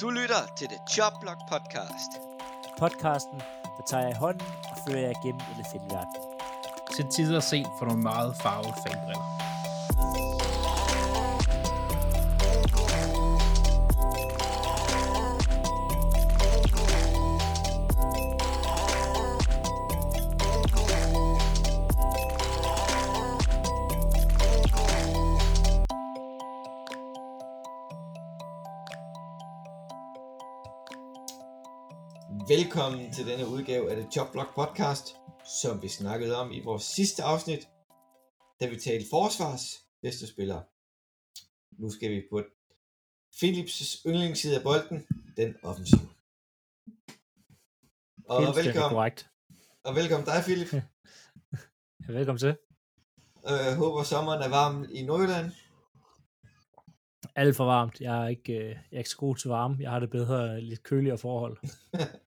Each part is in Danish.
Du lytter til The Chop Block Podcast. Podcasten, der tager jeg i hånden og fører jer gennem elefantverden. Til tider set for nogle meget farvede fanbriller. Velkommen til denne udgave af det Job Block Podcast, som vi snakkede om i vores sidste afsnit, da vi talte forsvars bedste spillere. Nu skal vi på Philips yndlingsside af bolden, den offensive. Og Helt velkommen, korrekt. og velkommen dig, Philip. Ja, velkommen til. Jeg håber, sommeren er varm i Nordjylland. Alt for varmt. Jeg er ikke, øh, jeg er ikke så god til varme. Jeg har det bedre, lidt køligere forhold.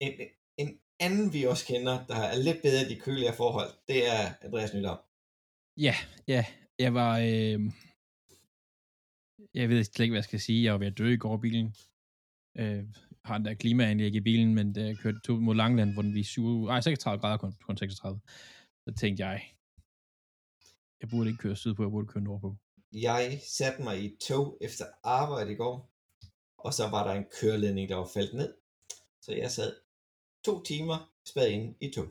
En, en anden, vi også kender, der er lidt bedre i de køligere forhold, det er Andreas Nydam. Ja, ja. Jeg var... Øh... Jeg ved slet ikke, hvad jeg skal sige. Jeg var ved at dø i går bilen. Øh, har der klimaanlæg i bilen, men da jeg kørte to mod Langland, hvor den vi 7, ej, 36 grader, kun, kun 36. Så tænkte jeg, jeg burde ikke køre sydpå, jeg burde køre nordpå. Jeg satte mig i et tog efter arbejde i går, og så var der en køreledning, der var faldet ned. Så jeg sad to timer spad inde i tog.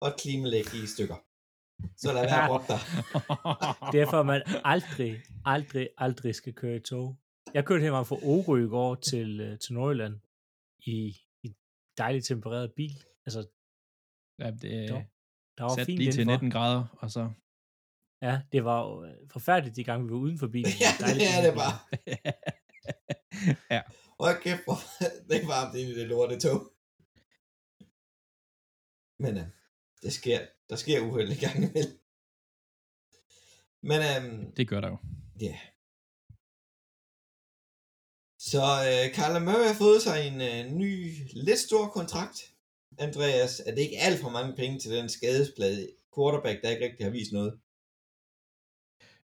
Og et klimalæg i stykker. Så lad være brugt der. Derfor at man aldrig, aldrig, aldrig skal køre i tog. Jeg kørte hjemme fra Orø i går til, øh, til Nordjylland i, i dejligt tempereret bil. Altså, Ja, det, der, der var sat fint lige til indenfor. 19 grader, og så... Ja, det var øh, forfærdeligt de gange, vi var uden for bilen. ja, Dejligt det er det bare. ja, Hold kæft, hvor det er varmt inde i det lorte tog. Men øh, det sker, der sker uheld i gang imellem. Men øhm, det gør der jo. Ja. Yeah. Så øh, Carla Murray har fået sig en øh, ny, lidt stor kontrakt. Andreas, er det ikke alt for mange penge til den skadesplade quarterback, der ikke rigtig har vist noget?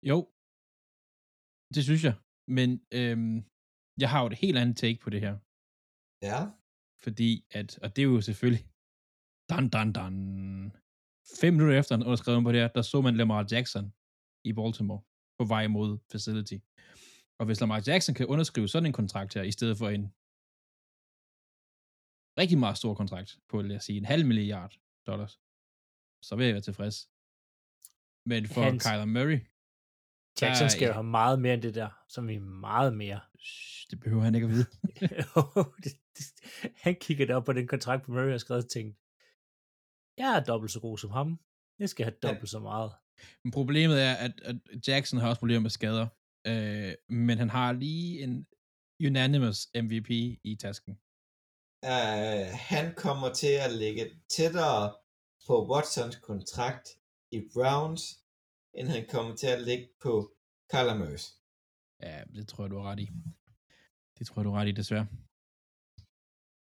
Jo, det synes jeg. Men øhm, jeg har jo et helt andet take på det her. Ja. Fordi at, og det er jo selvfølgelig, dan, dan, dan. Fem minutter efter han underskrev på det her, der så man Lamar Jackson i Baltimore på vej mod facility. Og hvis Lamar Jackson kan underskrive sådan en kontrakt her, i stedet for en rigtig meget stor kontrakt på, lad os sige, en halv milliard dollars, så vil jeg være tilfreds. Men for Hans- Kyler Murray, Jackson skal jo have meget mere end det der, som vi meget mere. det behøver han ikke at vide. Han kiggede op på den kontrakt, på Murray har skrevet og tænkte, jeg er dobbelt så god som ham. Jeg skal have dobbelt så meget. Men problemet er, at, at Jackson har også problemer med skader. Øh, men han har lige en unanimous MVP i tasken. Uh, han kommer til at ligge tættere på Watsons kontrakt i Browns, end han kommer til at ligge på Kyler Murray. Ja, det tror jeg, du har ret i. Det tror jeg, du har ret i, desværre.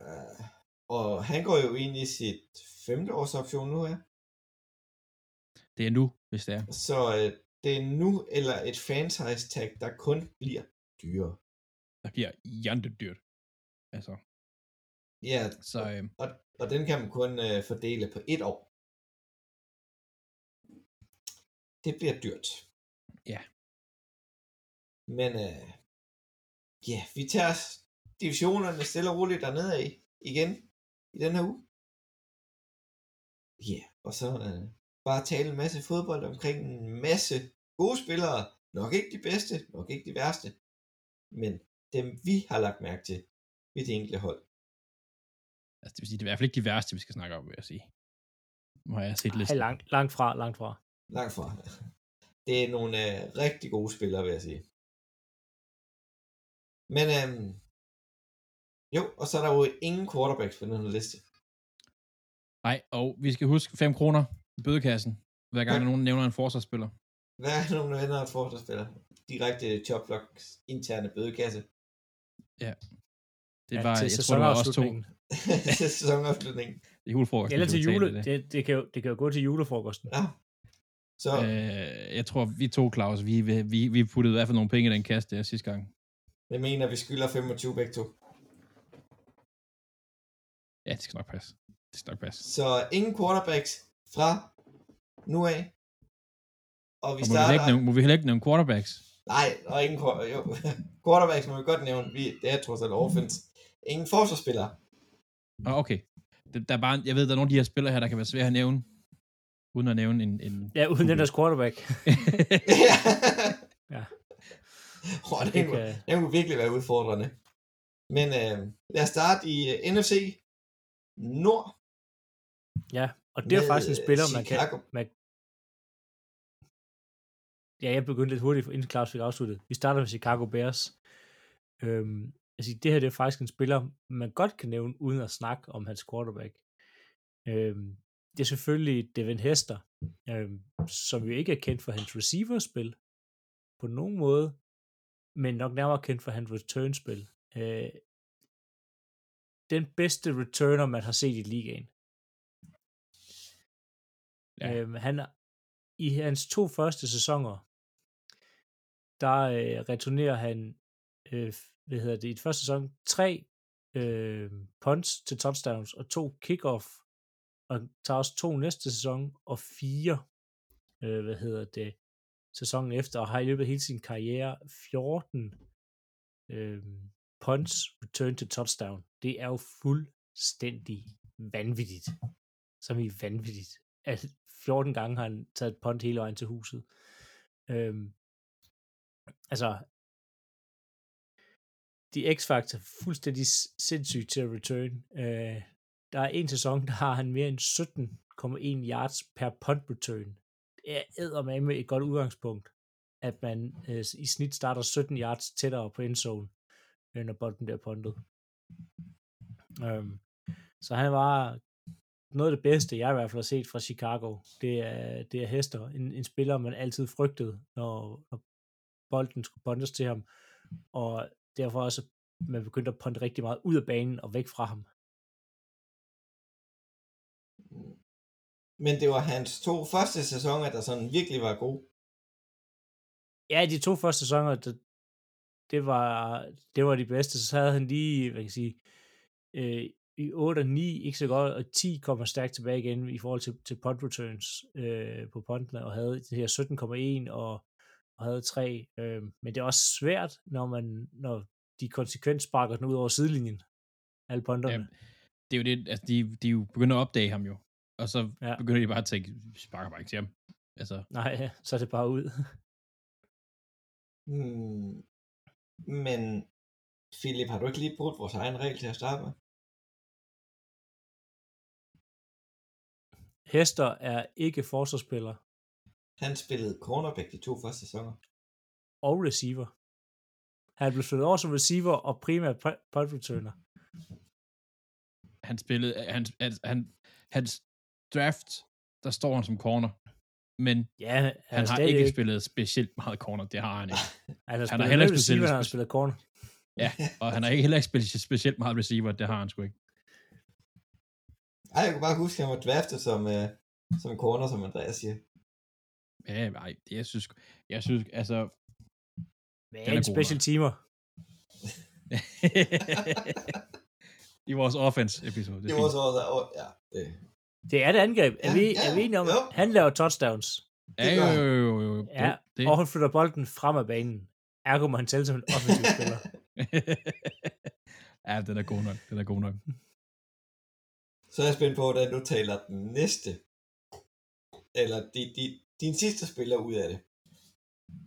Uh, og han går jo ind i sit femte års option nu her. Det er nu, hvis det er. Så øh, det er nu eller et franchise tag, der kun bliver dyrere. Der bliver jantedyrt. Altså, Ja, så øh, og, og den kan man kun øh, fordele på et år. Det bliver dyrt. Ja. Men øh, ja, vi tager divisionerne stille og roligt dernede af igen i den her uge. Ja, og så øh, bare tale en masse fodbold omkring en masse gode spillere. Nok ikke de bedste, nok ikke de værste. Men dem vi har lagt mærke til ved det enkelte hold. altså, det vil sige, det er i hvert fald ikke de værste, vi skal snakke om, vil jeg sige. Nu har jeg set listen. langt, langt fra, langt fra. Langt fra. Det er nogle øh, rigtig gode spillere, vil jeg sige. Men øhm, jo, og så er der jo ingen quarterbacks på den her liste. Nej, og vi skal huske 5 kroner i bødekassen, hver gang Ja. ja. nogen nævner en forsvarsspiller. Hvad er nogle venner af et forsvarsspiller? Direkte Chopblocks interne bødekasse. Det Ja, var, til jeg tror, det var også to sæsonafslutningen. til sæsonafslutningen. i julefrokosten. Eller til jule. det. Det, det, kan jo, det kan jo gå til julefrokosten. Ja. Så Øh, jeg tror, vi to, Claus, vi, vi, vi puttede i hvert fald nogle penge i den kasse der sidste gang. Jeg mener, vi skylder 25 begge to. Ja, det skal nok passe. Det skal nok passe. Så ingen quarterbacks fra nu af. Og vi Og må, vi starter... ikke nævne, må vi heller ikke nævne quarterbacks? Nej, og ingen jo. quarterbacks må vi godt nævne. Vi, det er trods alt offense. Ingen forsvarsspillere. Oh, okay. Der er bare, jeg ved, der er nogle af de her spillere her, der kan være svære at nævne, uden at nævne en... en Ja, uden den deres quarterback. Ja. oh, det, Det kunne, kan, det kunne virkelig være udfordrende. Men øh, lad os starte i uh, NFC Nord. ja, og det er faktisk en øh, spiller, man kan... Man, ja, jeg begyndte lidt hurtigt, inden Claus fik afsluttet. Vi starter med Chicago Bears. Øhm, altså, det her det er faktisk en spiller, man godt kan nævne, uden at snakke om hans quarterback. Øhm, det er selvfølgelig Devin Hester, øhm, som jo ikke er kendt for hans receiverspil på nogen måde, men nok nærmere kendt for hans returnspil. Øh, den bedste returner, man har set i ligaen. Ja. Øhm, han, I hans to første sæsoner, der øh, returnerer han, øh, hvad hedder det, i den første sæson, tre øh, punts til touchdowns og to kickoff, og tager også to næste sæson, og fire, øh, hvad hedder det, sæsonen efter, og har i løbet af hele sin karriere 14 øh, punts return til touchdown. Det er jo fuldstændig vanvittigt. Som i vanvittigt. Altså, 14 gange har han taget et punt hele vejen til huset. Øhm, altså, de X-Factor er fuldstændig sindssygt til at return. Øh, der er en sæson, der har han mere end 17,1 yards per punt return. Det er eddermame et godt udgangspunkt, at man øh, i snit starter 17 yards tættere på endzone, øh, når bolden bliver puntet. Øhm, så han var noget af det bedste, jeg i hvert fald har set fra Chicago. Det er, det er Hester, en, en spiller, man altid frygtede, når, når bolden skulle pondes til ham, og derfor også, man begyndte at ponte rigtig meget ud af banen og væk fra ham. Men det var hans to første sæsoner, der sådan virkelig var gode. Ja, de to første sæsoner, det, det, var, det var de bedste. Så havde han lige, hvad kan jeg sige, øh, i 8 og 9, ikke så godt, og 10 kommer stærkt tilbage igen i forhold til, til punt returns øh, på puntene, og havde det her 17,1 og, og havde 3. Øh, men det er også svært, når man når de konsekvent sparker den ud over sidelinjen, alle punterne. Ja, det er jo det, altså de, de er jo begynder at opdage ham jo. Og så Ja. ja. begynder de bare at tænke, vi sparker bare ikke til ham. Altså, Nej, så er det bare ud. Hmm. Men Philip, har du ikke lige brugt vores egen regel til at starte med? Hester er ikke forsvarsspiller Han spillede cornerback de to første sæsoner. og receiver. Han blev flyttet over som receiver og primært pu- punt returner. han spillede, han, han, han, hans draft, der står han som corner. Men Ja, han, han har stadig ikke spillet specielt meget corner, det har han ikke. Han har, han har heller ikke receiver, spillet- han har spillet corner. Og han har ikke heller ikke spillet specielt meget receiver, det har han sgu ikke. Ej, jeg kunne bare huske, at han var draftet som, uh, som corner, som Andreas siger. Ja, nej, det jeg synes, jeg synes, altså, Den er en special nok. teamer. i vores offense episode. Det så også, oh, ja, det, Det er et angreb. Er, Ja, vi, ja, er vi enige om, jo. han laver touchdowns? Ja, det jo, jo, jo, jo. Ja, det. og han flytter bolden frem af banen. Ergo må han tælle som en offensiv spiller. ja, den er god nok, den er god nok. så er jeg spændt på, hvordan du taler den næste. Eller de, de, din sidste spiller ud af det.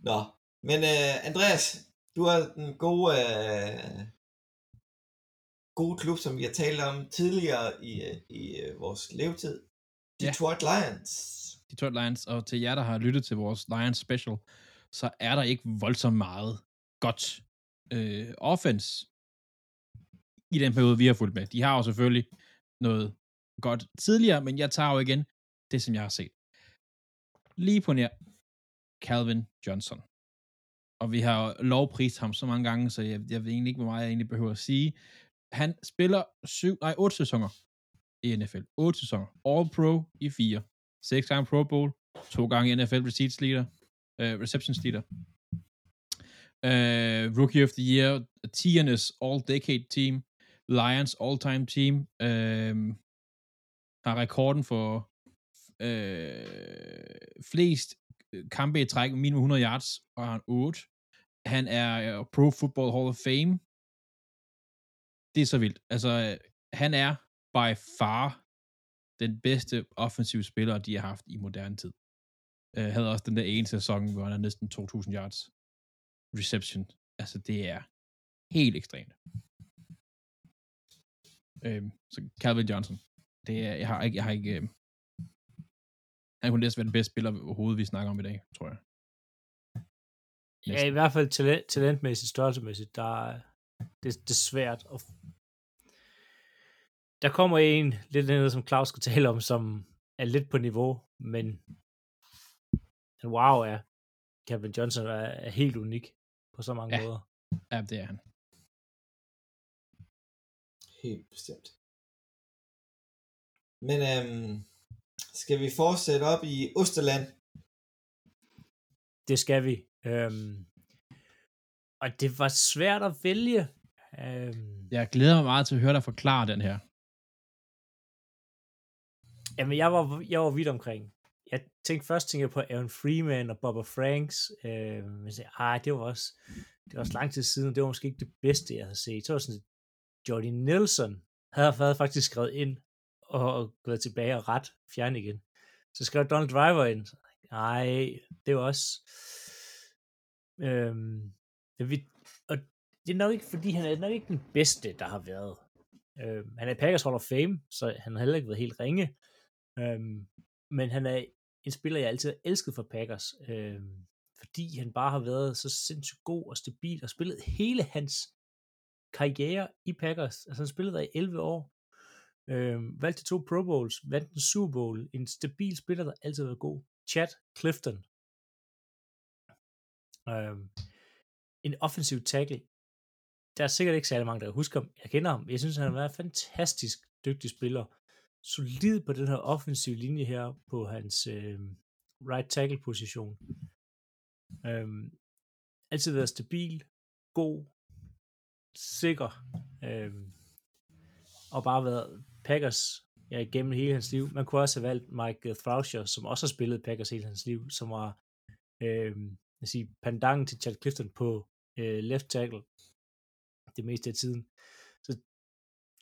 Nå, men uh, Andreas, du har den gode, uh, gode klub, som vi har talt om tidligere i, uh, i uh, vores levetid. Ja. Detroit Lions. Detroit Lions, og til jer, der har lyttet til vores Lions special, så er der ikke voldsomt meget godt øh, offense i den periode, vi har fulgt med. De har jo selvfølgelig noget godt tidligere, men jeg tager jo igen det, som jeg har set. Lige på nær Calvin Johnson. Og vi har lovprist ham så mange gange, så jeg, jeg ved egentlig ikke, hvor meget jeg egentlig behøver at sige. Han spiller syv, nej, otte sæsoner i NFL. Otte sæsoner. All Pro i fire. Seks gange Pro Bowl. To gange NFL Receipts Leader. Uh, receptions Leader. Uh, Rookie of the Year, Tiernes All-Decade Team, Lions All-Time Team, Øh, har rekorden for øh, flest øh, kampe i træk, minimum 100 yards, og har 8. Han er uh, Pro Football Hall of Fame. Det er så vildt. Altså, øh, han er by far den bedste offensive spiller, de har haft i moderne tid. Uh, havde også den der ene sæson, hvor han er næsten 2.000 yards reception. Altså, det er helt ekstremt. Øhm, så Calvin Johnson. Det er, jeg har ikke, jeg har ikke, øhm, han kunne næsten være den bedste spiller overhovedet, vi snakker om i dag, tror jeg. Ja, i hvert fald talent, talentmæssigt, størrelsemæssigt, der er, det, det er svært. At... Der kommer en, lidt andet, som Claus skal tale om, som er lidt på niveau, men wow er, Calvin Johnson er, er helt unik på så mange Ja. måder. Ja, det er han. Helt bestemt. Men øhm, skal vi fortsætte op i Osterland? Det skal vi. Øhm, og det var svært at vælge. Øhm, Jeg glæder mig meget til at høre dig forklare den her. Jamen, jeg var, jeg var vidt omkring. Jeg tænkte først tænkte jeg på Aaron Freeman og Bubba Franks. Øh, men så, ah, det var også det var også lang tid siden, det var måske ikke det bedste, jeg havde set. Så var sådan, Jordy Nelson havde, faktisk skrevet ind og, gået tilbage og ret fjern igen. Så skrev Donald Driver ind. Nej, det var også... Øhm, det, vi, og det er nok ikke, fordi han er nok ikke den bedste, der har været. Øhm, han er Packers Hall of Fame, så han har heller ikke været helt ringe. Øhm, men han er en spiller, jeg altid har elsket for Packers, øhm, fordi han bare har været så sindssygt god og stabil og spillet hele hans karriere i Packers. Altså han spillede der i 11 år, øh, valgte to Pro Bowls, vandt en Super Bowl, en stabil spiller, der altid har været god. Chad Clifton. Øh, en offensiv tackle. Der er sikkert ikke særlig mange, der husker ham. Jeg kender ham. Jeg synes, han har været en fantastisk dygtig spiller solid på den her offensive linje her på hans øh, right tackle position. Øh, altid været stabil, god, sikker, øhm, og bare været Packers ja, igennem hele hans liv. Man kunne også have valgt Mike Thrasher, som også har spillet Packers hele hans liv, som var øhm, jeg sige, pandangen til Chad Clifton på øh, left tackle det meste af tiden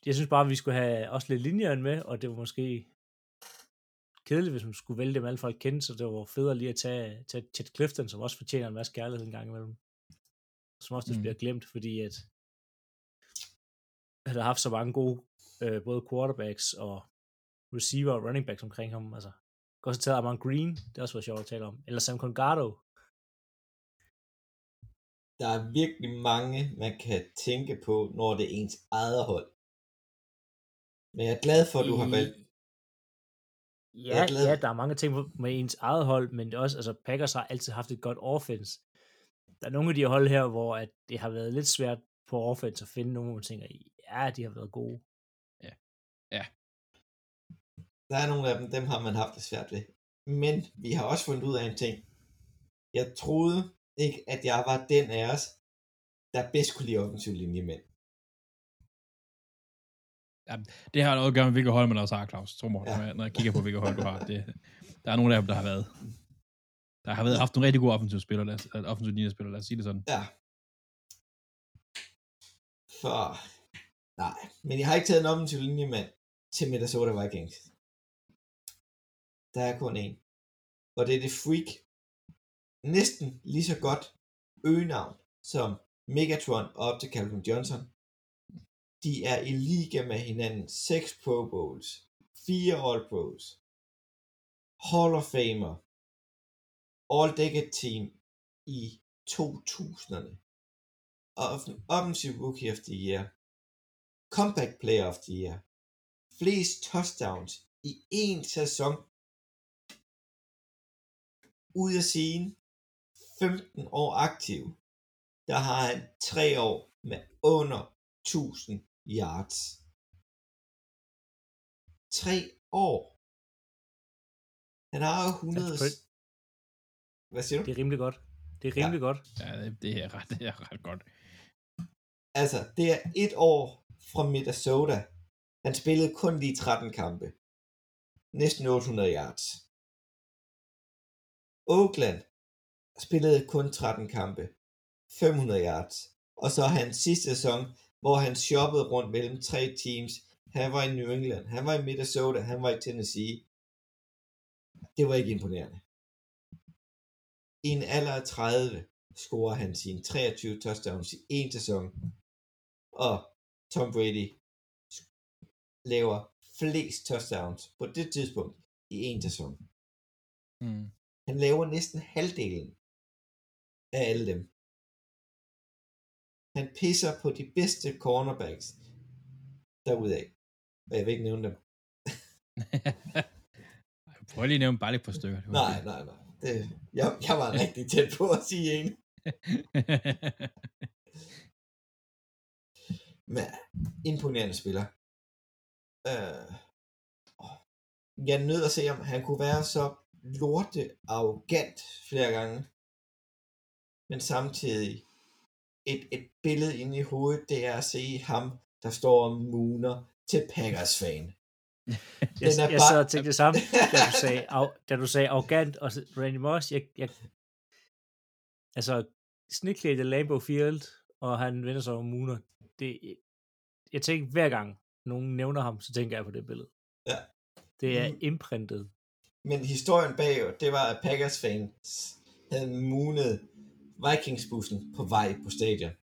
jeg synes bare, at vi skulle have også lidt linjerne med, og det var måske kedeligt, hvis man skulle vælge dem alle folk kendte, så det var federe lige at tage, tage Chet Clifton, som også fortjener en masse kærlighed en gang imellem. Som også. Mm. bliver glemt, fordi at han har haft så mange gode øh, både quarterbacks og receiver og running backs omkring ham. Altså, godt så taget Amon Green, det har også været sjovt at tale om. Eller Sam Congardo. Der er virkelig mange, man kan tænke på, når det er ens eget hold. Men jeg er glad for, at du har valgt. Ja, er glad. ja, der er mange ting med ens eget hold, men det er også, altså Packers har altid haft et godt offense. Der er nogle af de hold her, hvor at det har været lidt svært på offense at finde nogle, man tænker, ja, de har været gode. Der er nogle af dem, dem har man haft det svært ved. Men vi har også fundet ud af en ting. Jeg troede ikke, at jeg var den af os, der bedst kunne lide offensiv linjemænd. Det har noget at gøre med, hvilke hold man også har, Claus. Tror mig, Ja. ja. når jeg kigger på, hvilke hold du har. Det, der er nogle af dem, der har været der har været, haft nogle rigtig gode offensive spillere, lad os, offensive linjespillere, lad os sige det sådan. Ja. For... Nej, men jeg har ikke taget en offensiv linjemand til Minnesota Vikings. Der er kun en. Og det er det freak. Næsten lige så godt øgenavn som Megatron og op til Calvin Johnson. De er i liga med hinanden. 6 Pro Bowls. 4 All Pros. Hall of Famer. All Decade Team i 2000'erne. Og Offensive Rookie of the Year. Comeback Player of the Year. Flest touchdowns i én sæson. Ud af sine 15 år aktiv, der har han 3 år med under 1000 yards. 3 år. Han har jo 100... Altså, Hvad siger du? Det er rimelig godt. Det er rimelig ja. godt. Ja, det, det, er ret, det er ret godt. Altså, det er et år fra Minnesota. Han spillede kun lige 13 kampe. Næsten 800 yards. Oakland spillede kun 13 kampe. 500 yards. Og så hans sidste sæson, hvor han shoppede rundt mellem tre teams. Han var i New England, han var i Minnesota, han var i Tennessee. Det var ikke imponerende. I en alder af 30 scorer han sine 23 touchdowns i en sæson. Og Tom Brady laver flest touchdowns på det tidspunkt i en sæson. Mm. Han laver næsten halvdelen af alle dem. Han pisser på de bedste cornerbacks derudaf. Og jeg vil ikke nævne dem. Prøv lige at nævne bare lidt på stykker. Det var Nej, nej, nej. Det, jeg, jeg var rigtig tæt på at sige en. Men imponerende spiller. Øh, jeg er nødt at se, om han kunne være så lorte arrogant flere gange. Men samtidig et, et billede inde i hovedet, det er at se ham, der står og muner til Packers fan. Jeg, er jeg bare- sad og tænkte det samme, da du sagde, af, da du sagde arrogant, og Randy Moss, jeg, jeg, altså, sneklædt i Lambeau Field, og han vender sig over Mooner, det, jeg tænker hver gang, nogen nævner ham, så tænker jeg på det billede. Ja. Det er Mm. imprintet. Men historien bag, det var, at Packers fans havde munet Vikings-bussen på vej på stadion.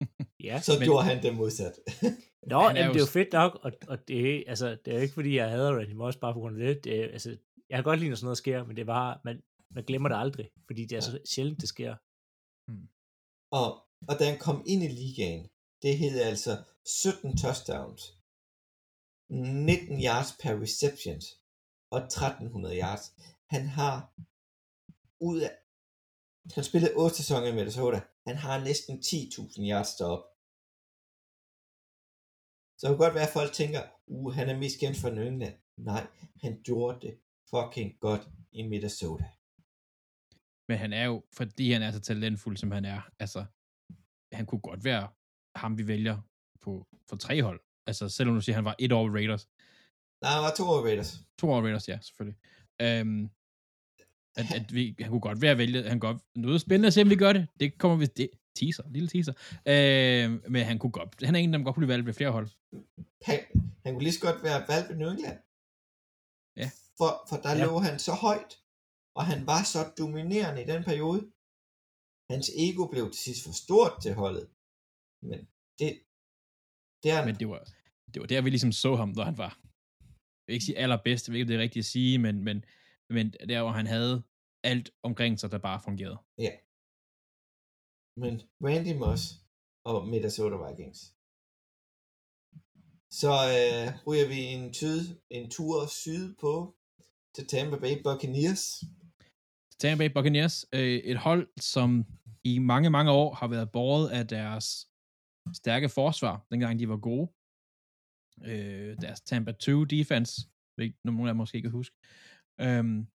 Ja. Så Men- gjorde han det modsat. Nå, Han er jamen, jo det er jo fedt nok, og, og det, er, altså, det er jo ikke, fordi jeg hader Randy Moss bare på grund af det. det er, altså, jeg kan godt lide, når sådan noget sker, men det er bare, man, man glemmer det aldrig, fordi det er så sjældent, det sker. Og, og da han kom ind i ligaen, det hed altså 17 touchdowns, 19 yards per receptions og 1300 yards. Han har ud af, han spillede 8 sæsoner i Minnesota. Han har næsten 10.000 yards derop. Så det kan godt være, at folk tænker, uh, han er mest kendt for New England. Nej, han gjorde det fucking godt i Minnesota. Men han er jo, fordi han er så talentfuld, som han er, altså, han kunne godt være ham, vi vælger på, for tre hold. Altså, selvom du siger, han var et år Raiders. Nej, han var to år Raiders. To år Raiders, ja, selvfølgelig. Øhm, at, at vi, han kunne godt være vælget, han kunne godt, noget spændende at se, om vi gør det. Det kommer vi, det, teaser, lille teaser. Øh, men han kunne godt, han er en, der godt kunne blive valgt ved flere hold. han, han kunne lige så godt være valgt ved New England. Ja. For, for der ja. lå han så højt, og han var så dominerende i den periode. Hans ego blev til sidst for stort til holdet. Men det, det er Men det var, det var der, vi ligesom så ham, når han var, jeg vil ikke sige allerbedst, om det er rigtigt at sige, men, men, men der, hvor han havde alt omkring sig, der bare fungerede. men Randy Moss og Minnesota Vikings. Så øh, ryger vi en, tyd, en tur syd på til Tampa Bay Buccaneers. Tampa Bay Buccaneers, øh, et hold, som i mange, mange år har været båret af deres stærke forsvar, dengang de var gode. Øh, deres Tampa 2 defense, hvilket nogen af måske ikke kan huske. Øhm,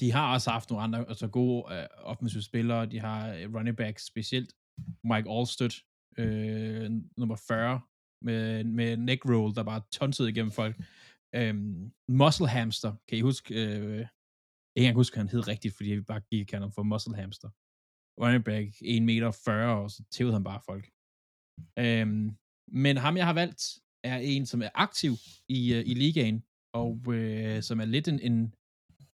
de har også haft nogle andre altså gode øh, offensive spillere. De har øh, running backs, specielt Mike Allstott, øh, nummer 40, med, med neck roll, der bare tonsede igennem folk. Øhm, muscle hamster, kan I huske? Øh, jeg kan ikke huske, hvad han hed rigtigt, fordi vi bare gik og ham for muscle hamster. Running back, 1 meter 40, og så tævede han bare folk. Øhm, men ham, jeg har valgt, er en, som er aktiv i, uh, i ligaen, og øh, som er lidt en, en...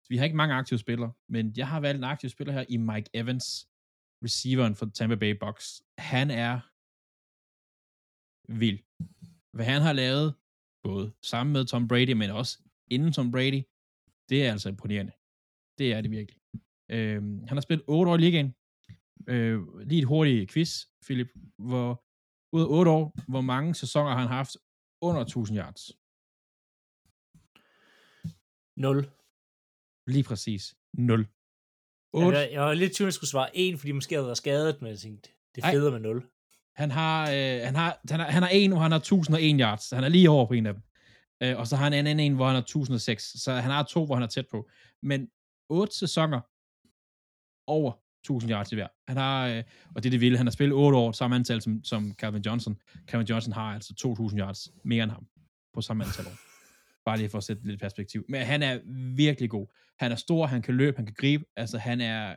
Vi har ikke mange aktive spillere, men jeg har valgt en aktiv spiller her i Mike Evans, receiveren for Tampa Bay Bucks. Han er vild. Hvad han har lavet, både sammen med Tom Brady, men også inden Tom Brady, det er altså imponerende. Det er det virkelig. Øh, han har spillet 8 år i ligaen. Øh, lige et hurtigt quiz, Philip. Hvor, ud af 8 år, hvor mange sæsoner har han haft under 1000 yards? 0. Lige præcis. 0. 8. Jeg, jeg var lidt i tvivl, at jeg skulle svare 1, fordi måske havde været skadet, men jeg tænkte, det er federe med 0. Han har, øh, han har, han har, han har en, hvor han har 1001 yards. Han er lige over på en af dem. Øh, og så har han en anden en, hvor han har 1006. Så han har to, hvor han er tæt på. Men 8 sæsoner over 1000 yards i hver. Han har, øh, og det er det vilde, han har spillet 8 år, samme antal som, som Calvin Johnson. Calvin Johnson har altså 2000 yards mere end ham på samme antal år. Bare lige for at sætte lidt perspektiv. Men han er virkelig god. Han er stor, han kan løbe, han kan gribe. Altså han er,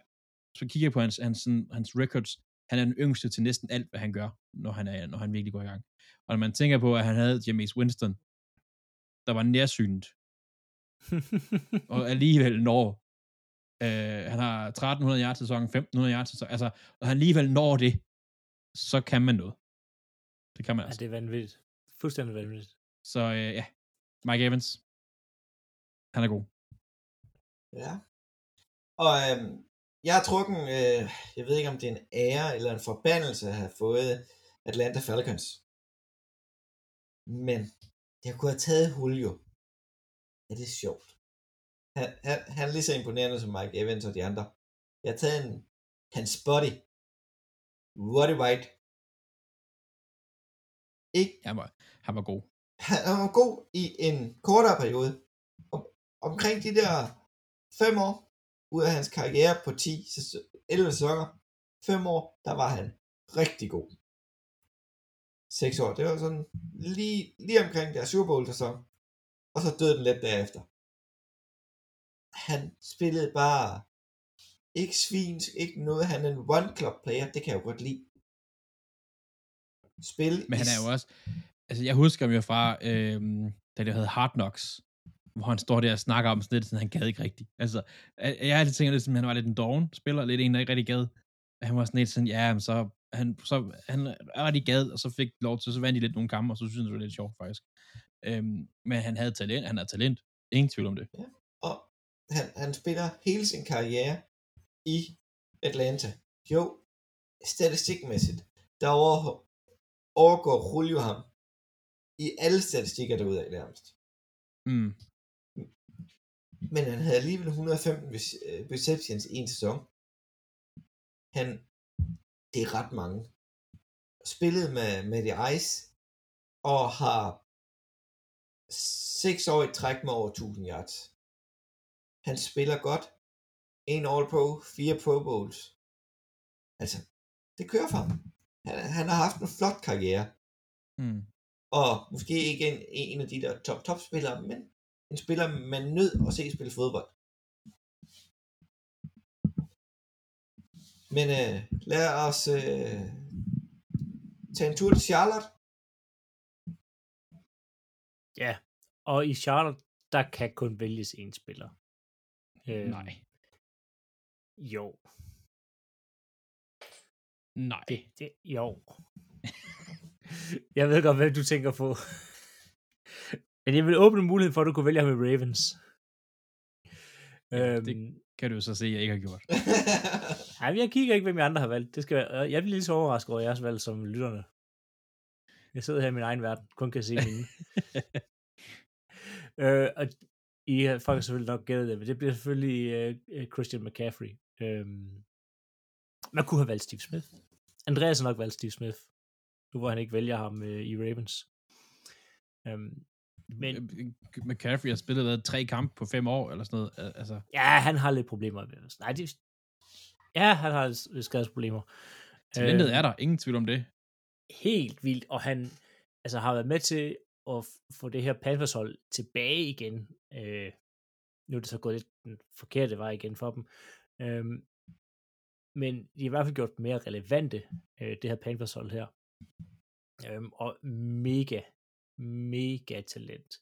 så kigger jeg på hans, hans, hans records, han er den yngste til næsten alt, hvad han gør, når han, er, når han virkelig går i gang. Og når man tænker på, at han havde James Winston, der var nærsynet, og alligevel når, øh, han har 1300 yards sæson, 1500 yards sæson, altså, og han alligevel når det, så kan man noget. Det kan man ja, altså. det er vanvittigt. Fuldstændig vanvittigt. Så øh, ja, Mike Evans, han er god. Ja. Og øhm, jeg har trukken, øh, jeg ved ikke om det er en ære eller en forbandelse at have fået Atlanta Falcons. Men jeg kunne have taget Julio. Ja, det er sjovt. Han, han, han er lige så imponerende som Mike Evans og de andre. Jeg har taget en, hans body. Roddy White. Ikke, Han var, han var god. han, han var god i en kortere periode. Om, omkring de der fem år ud af hans karriere på 10, sæs- 11 sæsoner. Fem år, der var han rigtig god. 6 år, det var sådan lige, lige omkring der Super Bowl sæson. Og så døde den lidt derefter. Han spillede bare ikke svinsk, ikke noget. Han er en one club player, det kan jeg jo godt lide. Spil Men han er jo også, altså jeg husker ham jo fra, øhm, da det hed Hard Knocks, hvor han står der og snakker om sådan lidt, sådan han gad ikke rigtigt. Altså, jeg, har altid tænkt at han var lidt en doven spiller, lidt en, der ikke rigtig gad. Han var sådan lidt sådan, ja, men så, han, så han er rigtig gad, og så fik lov til, så vandt de lidt nogle kampe, og så synes jeg, det var lidt sjovt faktisk. Øhm, men han havde talent, han havde talent. Ingen tvivl om det. og han, han spiller hele sin karriere i Atlanta. Jo, statistikmæssigt, der over, overgår Julio ham i alle statistikker derude af nærmest. Mm. Men han havde alligevel 115 rec- øh, receptions i en sæson. Han, det er ret mange. Spillet med, med The Ice, og har 6 år i træk med over 1000 yards. Han spiller godt. En All-Pro, fire Pro Bowls. Altså, det kører for ham. Han, han har haft en flot karriere. Mm. Og måske ikke en, en af de der top-top spillere, men en spiller, man nød at se spille fodbold. Men øh, lad os øh, tage en tur til Charlotte. Ja, og i Charlotte, der kan kun vælges en spiller. Øh, Nej. Jo, Nej. det, det, jo. jeg ved godt, hvad du tænker på. Men jeg vil åbne muligheden for, at du kunne vælge ham i Ravens. Ja, det- øhm, Kan du så se, at jeg ikke har gjort. Ej, men jeg kigger ikke, hvem jeg andre har valgt. Det skal være, jeg bliver lige så overrasket over jeres valg som lytterne. Jeg sidder her i min egen verden, kun kan se mine. øh, og I har- folk har selvfølgelig nok gættet det, men det bliver selvfølgelig øh, øh, Christian McCaffrey. Øhm, man kunne have valgt Steve Smith. Andreas har nok valgt Steve Smith, nu hvor han ikke vælger ham øh, i Ravens. Øhm, Men-. McCaffrey har spillet hvad, tre kampe på fem år, eller sådan noget. Al- Altså, ja, han har lidt problemer Nej, det, ja, han har skadesproblemer. talentet Øhm, er der, ingen tvivl om det. helt vildt, og han altså, har været med til at få det her Panthers hold tilbage igen. Øh, nu er det så gået lidt den forkerte vej igen for dem. Øh, men de har i hvert fald gjort dem mere relevante, øh, det her Panthers hold her. Øh, og mega, mega talent.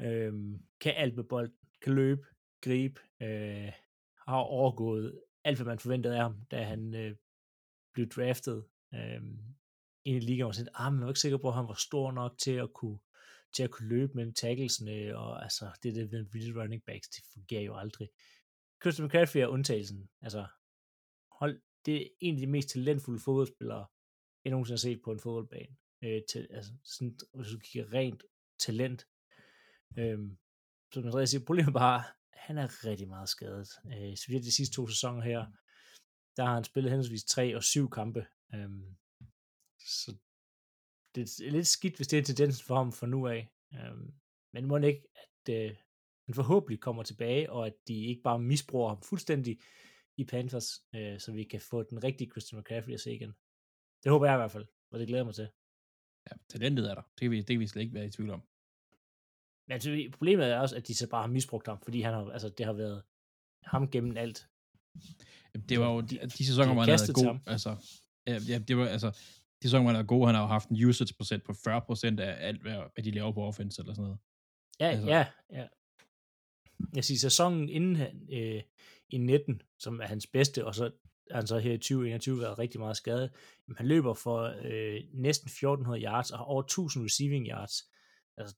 Øh, kan alt med bold, kan løbe, gribe, øh, har overgået alt, hvad man forventede af ham, da han øh, blev draftet Øh, ind i ligaen, og sådan, ah, man var ikke sikker på, at han var stor nok til at kunne, til at kunne løbe mellem tacklesene, og altså, det der med vilde running backs, det fungerer jo aldrig. Christian McCaffrey er undtagelsen. Altså, hold, det er en af de mest talentfulde fodboldspillere, jeg nogensinde har set på en fodboldbane. Øh, til, altså, sådan, hvis du kigger rent talent. Øh, som jeg siger, problemet bare, han er rigtig meget skadet. Øh, så de sidste to sæsoner her, der har han spillet henholdsvis tre og syv kampe. Øhm, så det er lidt skidt, hvis det er tendensen for ham fra nu af. Øhm, men må ikke, at øh, han forhåbentlig kommer tilbage, og at de ikke bare misbruger ham fuldstændig i Panthers, øh, så vi kan få den rigtige Christian McCaffrey at se igen. Det håber jeg i hvert fald, og det glæder jeg mig til. Ja, talentet er der. Det kan vi, det kan vi slet ikke være i tvivl om. Men altså, problemet er også, at de så bare har misbrugt ham, fordi han har, altså, det har været ham gennem alt. Det var jo de, de sæsoner, hvor har han havde god. Altså, ja, det var altså, de sæsoner, hvor han havde god, han har jo haft en usage procent på 40 procent af alt, hvad, de laver på offense eller sådan noget. Ja, Altså- ja, ja. Jeg siger, sæsonen inden han, øh, i 19, som er hans bedste, og så er han så her i 2021 været rigtig meget skadet. Jamen, han løber for øh, næsten 1400 yards og har over 1000 receiving yards. Altså,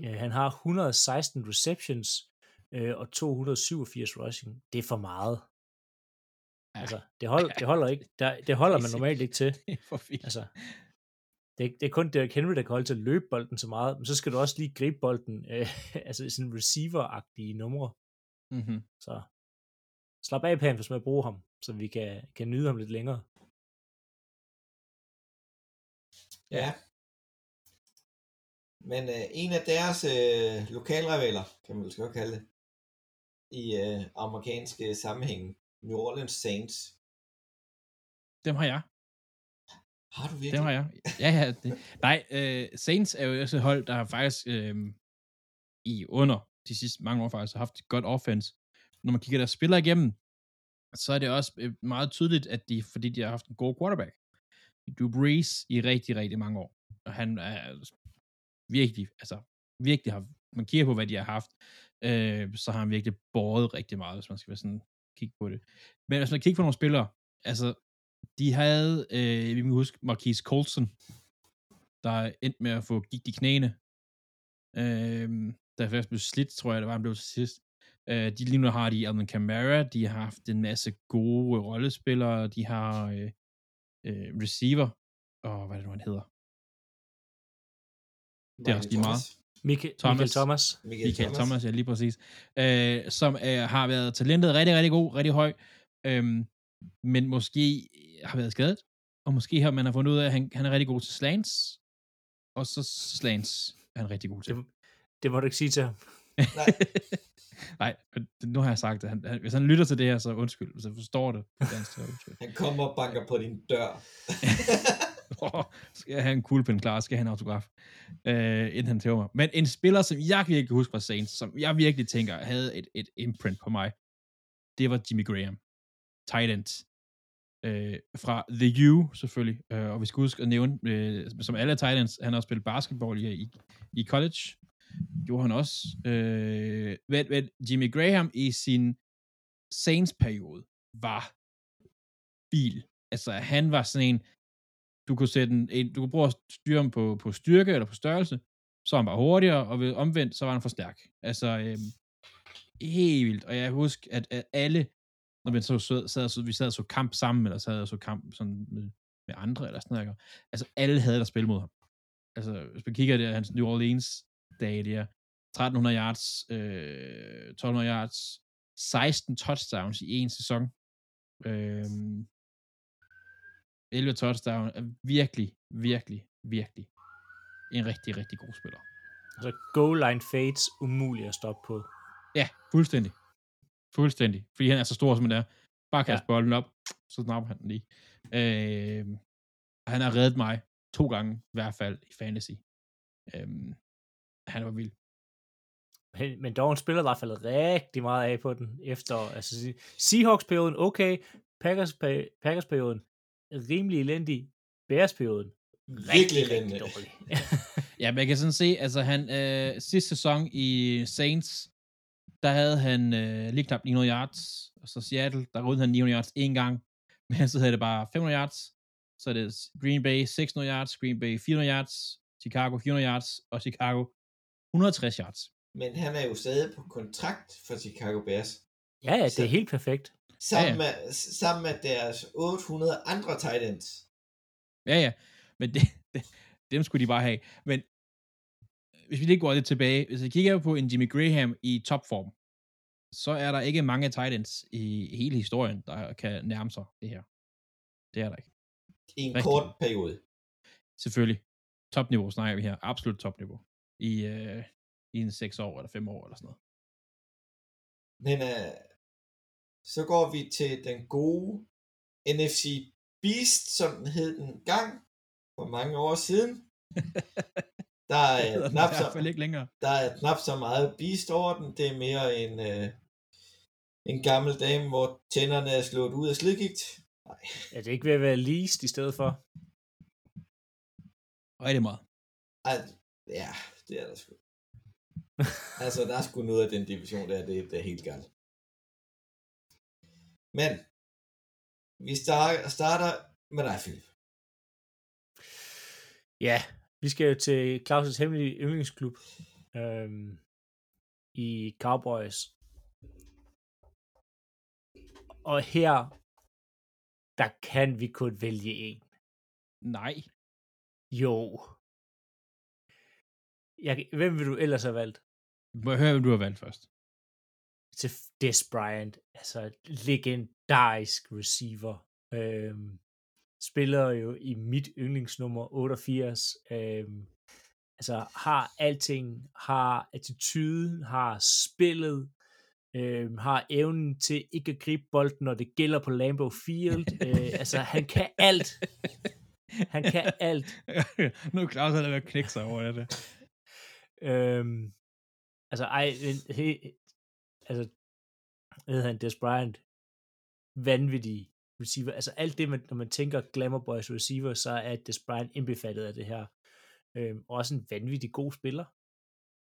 øh, han har 116 receptions øh, og 287 rushing. Det er for meget. Altså, det, hold, det holder ikke. Der, det holder er man normalt ikke til. Det er for. Altså, det, er- det er kun Derrick Henry, der kan holde til at løbe bolden så meget, men så skal du også lige gribe bolden, øh, altså i sådan receiver-agtige numre. Mm-hmm. Så slap af Panthers med at bruge ham, så vi kan, kan nyde ham lidt længere. Ja. Men øh, en af deres øh, lokalrivaler, kan man vel godt kalde det, i øh, amerikanske sammenhæng, New Orleans Saints. Dem har jeg. Har du virkelig? Dem har jeg. Ja, ja. Det. Nej, øh, Saints er jo også et hold, der har faktisk øh, i under de sidste mange år faktisk har haft et godt offense. Når man kigger deres spillere igennem, så er det også øh, meget tydeligt, at de, fordi de har haft en god quarterback. Drew Brees i rigtig, rigtig mange år. Og han er virkelig, altså virkelig har, man kigger på, hvad de har haft, øh, så har han virkelig båret rigtig meget, hvis man skal være sådan kigge på det. Men hvis man kigger på nogle spillere, altså de havde, øh, vi må huske, Marquise Colson, der endte med at få gigt i knæene. Øh, der først blev slidt, tror jeg, det var, han blev til sidst. Øh, de lige nu har de Alvin Kamara, de har haft en masse gode rollespillere, de har øh, øh, receiver, og hvad er det nu, han hedder? det er også lige meget. Michael Thomas. Thomas. Michael Thomas. Michael, Michael Thomas, ja, lige præcis. Øh, som øh, har været talentet rigtig, rigtig god, rigtig høj, øhm, men måske har været skadet, og måske har man har fundet ud af, at han, han er rigtig god til slants, og så slants er han rigtig god til. Det, det må du ikke sige til ham. Nej. Nej, nu har jeg sagt det. Han, han, hvis han lytter til det her, så undskyld. Hvis han forstår det på dansk, så undskyld. Han kommer og banker på din dør. skal jeg have en kuglepen klar, skal jeg have en autograf, øh, inden han tæver mig. Men en spiller, som jeg virkelig kan huske fra Saints, som jeg virkelig tænker havde et, et imprint på mig, det var Jimmy Graham. Tight end. Øh, fra The U, selvfølgelig. Øh, og vi skal huske at nævne, øh, som alle tight ends, han har spillet basketball i, i, i college. Gjorde han også. Øh, men, men Jimmy Graham i sin Saints-periode var bil. Altså, han var sådan en, du kunne sætte en, en du kunne prøve at styre ham på, på styrke eller på størrelse, så var han bare hurtigere, og ved omvendt, så var han for stærk. Altså, øhm, helt vildt. Og jeg husker, at, at alle, når vi så sad, sad, så, vi sad og så kamp sammen, eller sad og så kamp sådan med, med andre, eller sådan noget, altså alle havde der spil mod ham. Altså, hvis man kigger der, hans New Orleans dage der, 1300 yards, øh, 1200 yards, 16 touchdowns i en sæson. Øhm, 11 touchdown er virkelig, virkelig, virkelig en rigtig, rigtig god spiller. Altså, goal line fades umuligt at stoppe på. Ja, fuldstændig. Fuldstændig. Fordi han er så stor, som han er. Bare kaste ja. bolden op, så snapper han den lige. Øh, han har reddet mig to gange, i hvert fald i fantasy. Øh, han var vild. Men, men dog en spiller, der har faldet rigtig meget af på den efter, altså Seahawks-perioden, okay, Packers, Packers-perioden, rimelig elendig, Bears-perioden, Virkelig rigtig, elendig. rigtig dårlig. Ja, man kan sådan se, altså han, øh, sidste sæson i Saints, der havde han øh, lige knap 900 yards, og så Seattle, der rydde han 900 yards en gang, men så havde det bare 500 yards, så er det Green Bay 600 yards, Green Bay 400 yards, Chicago 400 yards, og Chicago 160 yards. Men han er jo stadig på kontrakt for Chicago Bears. ja, ja, det er helt perfekt. Sammen, Ja, ja. Med, sammen med deres 800 andre tight ends. Ja, ja, men det, det, dem skulle de bare have. Men hvis vi lige går lidt tilbage, hvis jeg kigger på en Jimmy Graham i topform, så er der ikke mange tight ends i hele historien, der kan nærme sig det her. Det er der ikke. I en Rigtig. kort periode. Selvfølgelig. Topniveau snakker vi her. Absolut topniveau. I, øh, i en 6 år eller 5 år eller sådan noget. Men uh, så går vi til den gode NFC Beast, som den hed en gang for mange år siden. Der er, knap så, ikke længere. der er knap så meget Beast over den. Det er mere en, øh, en gammel dame, hvor tænderne er slået ud af slidgigt. Er det ikke ved at være leased i stedet for? Rigtig meget. Ej, ja, det er der sgu. altså, der er sgu noget af den division der, det, det er helt galt. Men, vi starter, starter med dig, Philip. Ja, vi skal jo til Claus' hemmelige yndlingsklub øhm, i Cowboys. Og her, der kan vi kun vælge en. Nej. Jo. Jeg, hvem vil du ellers have valgt? Må jeg høre, hvem du har valgt først? Til Des Bryant, altså legendarisk receiver. Øhm, spiller jo i mit yndlingsnummer 88. Øhm, altså har alting, har attituden, har spillet, øhm, har evnen til ikke at gribe bolden, når det gælder på Lambeau Field. øh, altså han kan alt. Han kan alt. nu er Claus ved at knække sig over det. Øhm, altså, ej, he, altså, hvad hedder han, Des Bryant, vanvittig receiver. Altså, alt det, man, når man tænker Glamour Boys receiver, så er Des Bryant indbefattet af det her. Øhm, og også en vanvittig god spiller.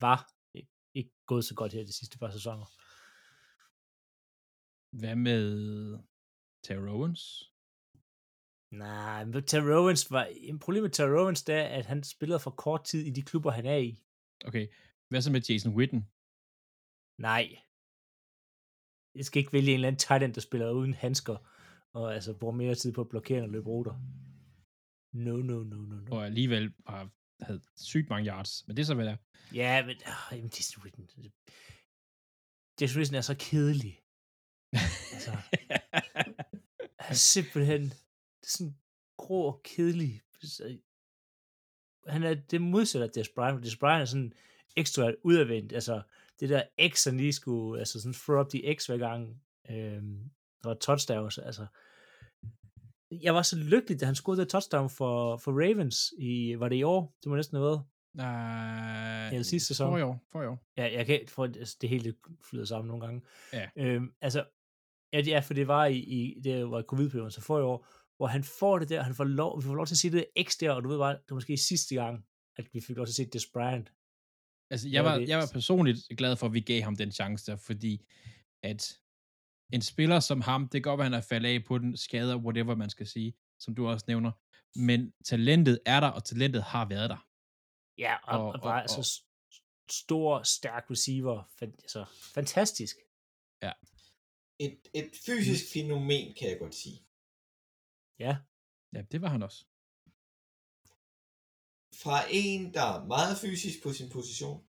Var ikke, ikke gået så godt her de sidste par sæsoner. Hvad med Terry Owens? Nej, men Terry Owens var, en problem med Terry Owens, det er, at han spillede for kort tid i de klubber, han er i. Okay. Hvad så med Jason Witten? Nej. Jeg skal ikke vælge en eller anden tight end, der spiller uden handsker, og altså bruger mere tid på at blokere og løbe ruter. No, no, no, no, no. Og alligevel har havde sygt mange yards. Men det er så, hvad det er. Ja, men øh, jamen, Jason Witten. Jason Witten er så kedelig. Altså, han er simpelthen det er sådan grå og kedelig. Han er det modsatte af Des Bryant. Des Bryant er sådan ekstra udadvendt. Altså, det der X, han lige skulle, altså sådan throw up de X hver gang, øhm, der var touchdowns, altså. Jeg var så lykkelig, da han scorede det touchdown for, for Ravens i, var det i år? Det må næsten have været. Nej. Eller sidste sæson. For i år. For i år. Ja, jeg kan for altså, det hele flyder sammen nogle gange. Ja. Øhm, altså, ja, det er, for det var i, i det var covid-perioden, så for i år, hvor han får det der, han får lov, vi får lov til at se det X der, og du ved bare, det var måske sidste gang, at vi fik lov til at se Des Bryant. Altså, Ja, jeg var, jeg var personligt glad for, at vi gav ham den chance der, fordi at en spiller som ham, det kan godt være, han er faldet af på den, skader, whatever man skal sige, som du også nævner, men talentet er der, og talentet har været der. Ja, og, Og- og, og bare og- altså stor, stærk receiver. Altså, fantastisk. Et, et fysisk fænomen, kan jeg godt sige. Ja, Ja, det var han også. Fra en, der er meget fysisk på sin position,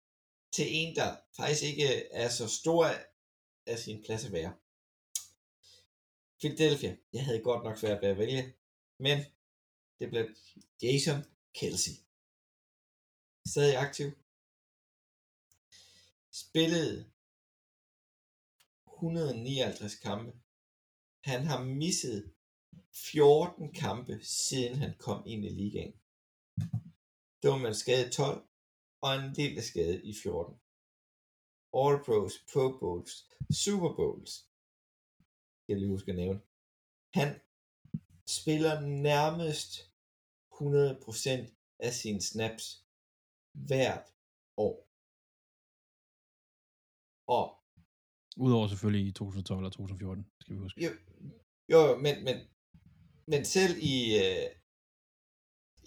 til en, der faktisk ikke er så stor af sin plads at være. Philadelphia, jeg havde godt nok svært ved at vælge, men det blev Jason Kelsey. Stadig aktiv. Spillede 159 kampe. Han har misset 14 kampe, siden han kom ind i ligaen. Der var man skadet 12, og en del af skadet i 14. All Pros, Pro Bowls, Super Bowls. Jeg lige huske at nævne. Han spiller nærmest 100% af sine snaps hvert år. Og Udover selvfølgelig i 2012 og 2014, skal vi huske. jo, jo jo, men, men, men selv i, øh,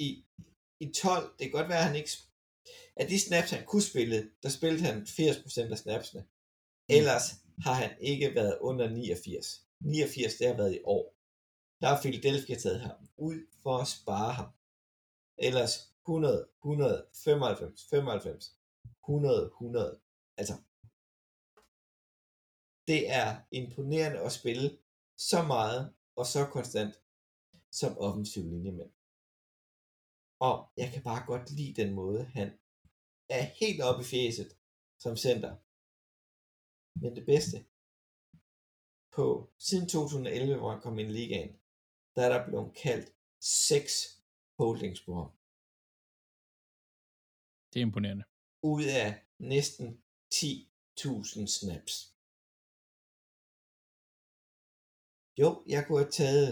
i, i 12, det kan godt være, at han ikke... Af de snaps, han kunne spille, der spillede han 80% af snapsene. Ellers har han ikke været under 89. 89, det har været i år. Der har Philadelphia taget ham ud for at spare ham. Ellers 100, 100, 95, 95, 100, 100. Altså, det er imponerende at spille så meget og så konstant som offensiv linjemand. Og jeg kan bare godt lide den måde, han er helt oppe i fjeset som center. Men det bedste, på, siden 2011, hvor han kom ind i ligaen, der er der blevet kaldt seks holdings på ham. Det er imponerende. Ud af næsten 10.000 snaps. Jo, jeg kunne have taget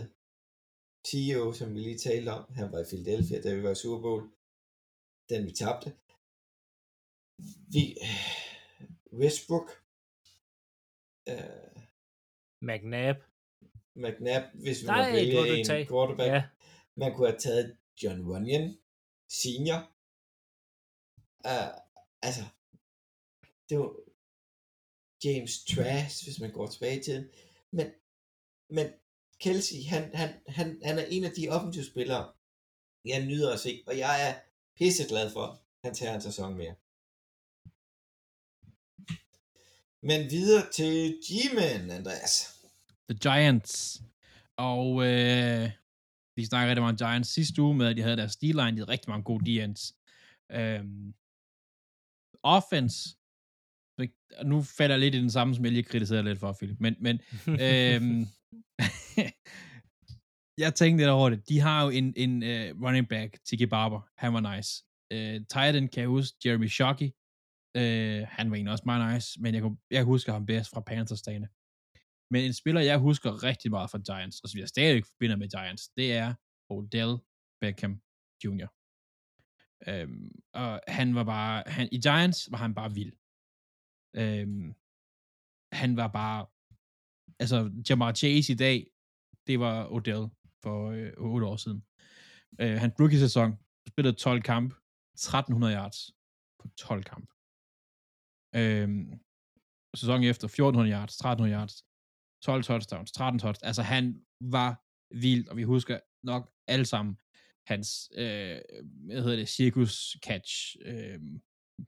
Tio, som vi lige talte om. Han var i Philadelphia, da vi var i Super Bowl. Den vi tabte. Vi, Westbrook, uh, McNabb. McNabb, hvis vi Nej, må vælge en tage. quarterback. Ja, Man kunne have taget John Runyon, senior. Uh, altså, det var James Trash, hvis man går tilbage tiden. Men, men Kelsey, han, han, han, han er en af de offensive spillere, jeg nyder at se, og jeg er pisseglad for, at han tager en sæson mere. Men videre til G-Man, Andreas. The Giants. Og øh, vi snakkede rigtig meget om Giants sidste uge med, at de havde deres D-line. De havde rigtig mange gode D-ends. Øhm, offense. Nu falder jeg lidt i den samme, som jeg lige kritiserede lidt for, Philip. Men, men øhm, jeg tænkte lidt over det. De har jo en, en uh, running back, Tiki Barber. Han var nice. Øh, uh, Titan kan jeg huske, Jeremy Shockey. Uh, han var egentlig også meget nice, men jeg, kunne, jeg husker ham bedst fra Panthers-dagene. Men en spiller, jeg husker rigtig meget fra Giants, og som jeg stadig forbinder med Giants, det er Odell Beckham Jr. Øhm, og han var bare, han, i Giants var han bare vild. Øhm, han var bare, altså Jamar Chase i dag, det var Odell for øh, 8 år siden. Øh, han rookie-sæson spillede 12 kamp, 1300 yards på 12 kamp. Øh, sæsonen efter 1400 yards, 1300 yards, 12 touchdowns, 13 touchdowns. Altså han var vild, og vi husker nok alle sammen hans, øh, hvad hedder det, circus catch øh,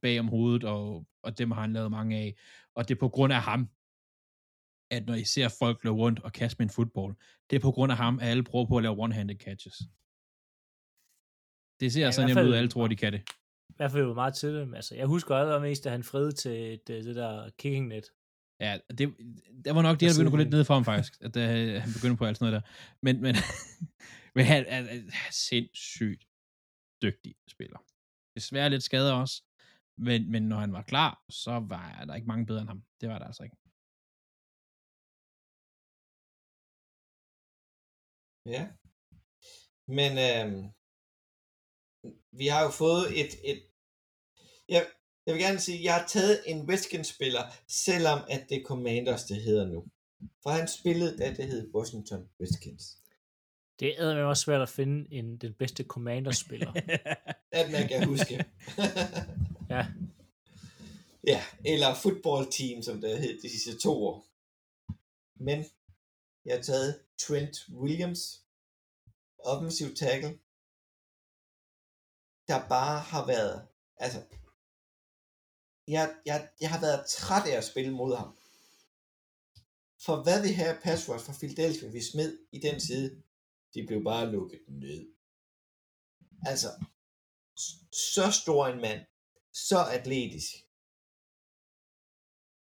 bag om hovedet, og, og dem har han lavet mange af. Og det er på grund af ham, at når I ser folk løbe rundt og kaste med en fodbold, det er på grund af ham, at alle prøver på at lave one-handed catches. Det ser Ja, sådan hvert nemt ud, fald- at alle tror, de kan det. I hvert fald jo meget til det. Altså, jeg husker allermest, at han fred til det, det der kicking net. Ja, det, det var nok det, der begyndte at gå lidt Siden- ned for ham faktisk, at uh, han begyndte på alt sådan noget der. Men, men, men han er, er, er sindssygt dygtig spiller. Desværre lidt skader også, men, men når han var klar, så var der ikke mange bedre end ham. Det var der altså ikke. Ja. Men øhm, vi har jo fået et, et jeg, jeg vil gerne sige, jeg har taget en Redskins-spiller, selvom at det er Commanders, det hedder nu. For han spillede, da det hed Washington Redskins. Det er også svært at finde en, den bedste commander-spiller. At man kan huske. ja, ja, eller football team, som det hed de sidste to år. Men jeg har taget Trent Williams, offensiv tackle, der bare har været, altså, jeg, jeg, jeg har været træt af at spille mod ham. For hvad det her pass rush fra Philadelphia, vi smed i den side, de blev bare lukket ned. Altså, så stor en mand, så atletisk,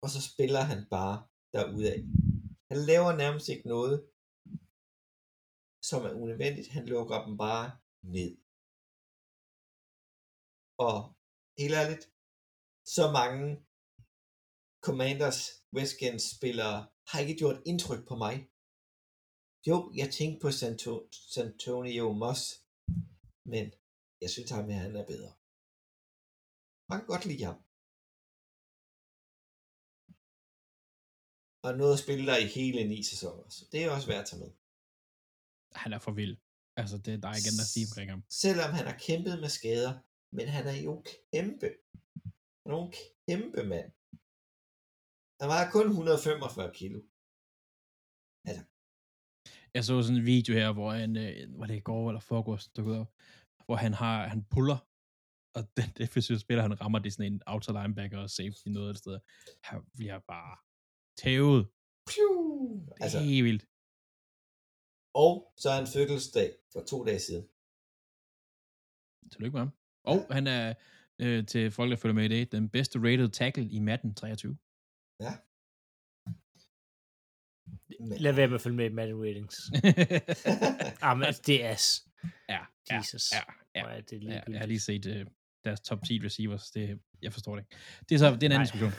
og så spiller han bare derudad. Han laver nærmest ikke noget, som er unødvendigt. Han lukker dem bare ned. Og helt ærligt, så mange Commanders Redskins spillere har ikke gjort indtryk på mig. Jo, jeg tænkte på Santo- Santonio Moss, men jeg synes ham, at han er bedre. Man kan godt lide ham. Og noget at spille der i hele ni sæsoner, så det er også værd at tage med. Han er for vild. Altså, det, der er ikke andet at sige omkring ham. Selvom han har kæmpet med skader, men han er jo kæmpe. Han er jo en kæmpe mand. Han var kun 145 kilo. Jeg så sådan en video her, hvor han, øh, var det i går eller forgårs, dukkede op, hvor han har, han puller, og den defensive spiller, han rammer, det sådan en outer linebacker og safety noget af det sted. Han bliver bare tævet. Piu! Det er Altså, helt vildt. og så er han fødselsdag for to dage siden. Tillykke med ham. Og han er, øh, til folk, der følger med i det, den bedste rated tackle i Madden 23. Men, Lad være med at følge med i Madden Ratings. ah, men det er... s- ja, ja, Jesus. ja, ja, er det ja, ligegyldigt. jeg har lige set uh, deres top 10 receivers. Det, jeg forstår det ikke. Det er så det er en anden Nej. diskussion.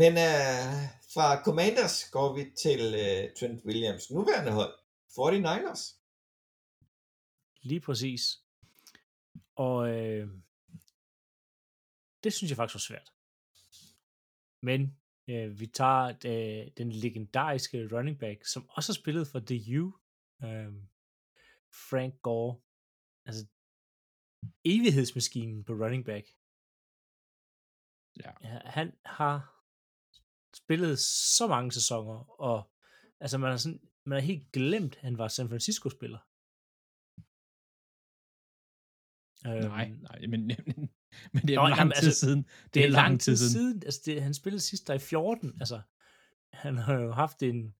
Men uh, fra Commanders går vi til uh, Trent Williams nuværende hold, 49ers. Lige præcis. Og øh, det synes jeg faktisk var svært. Men øh, vi tager øh, den legendariske running back, som også har spillet for The U, øh, Frank Gore. Altså, evighedsmaskinen på running back. Ja. Ja, han har spillet så mange sæsoner, og altså man har, sådan, man har helt glemt, at han var San Francisco-spiller. Nej, Øhm, nej, men, men det er Nå, lang jamen, tid altså, siden. det er lang tid siden. Altså, det, han spillede sidst der i 14. Altså, han har jo haft en,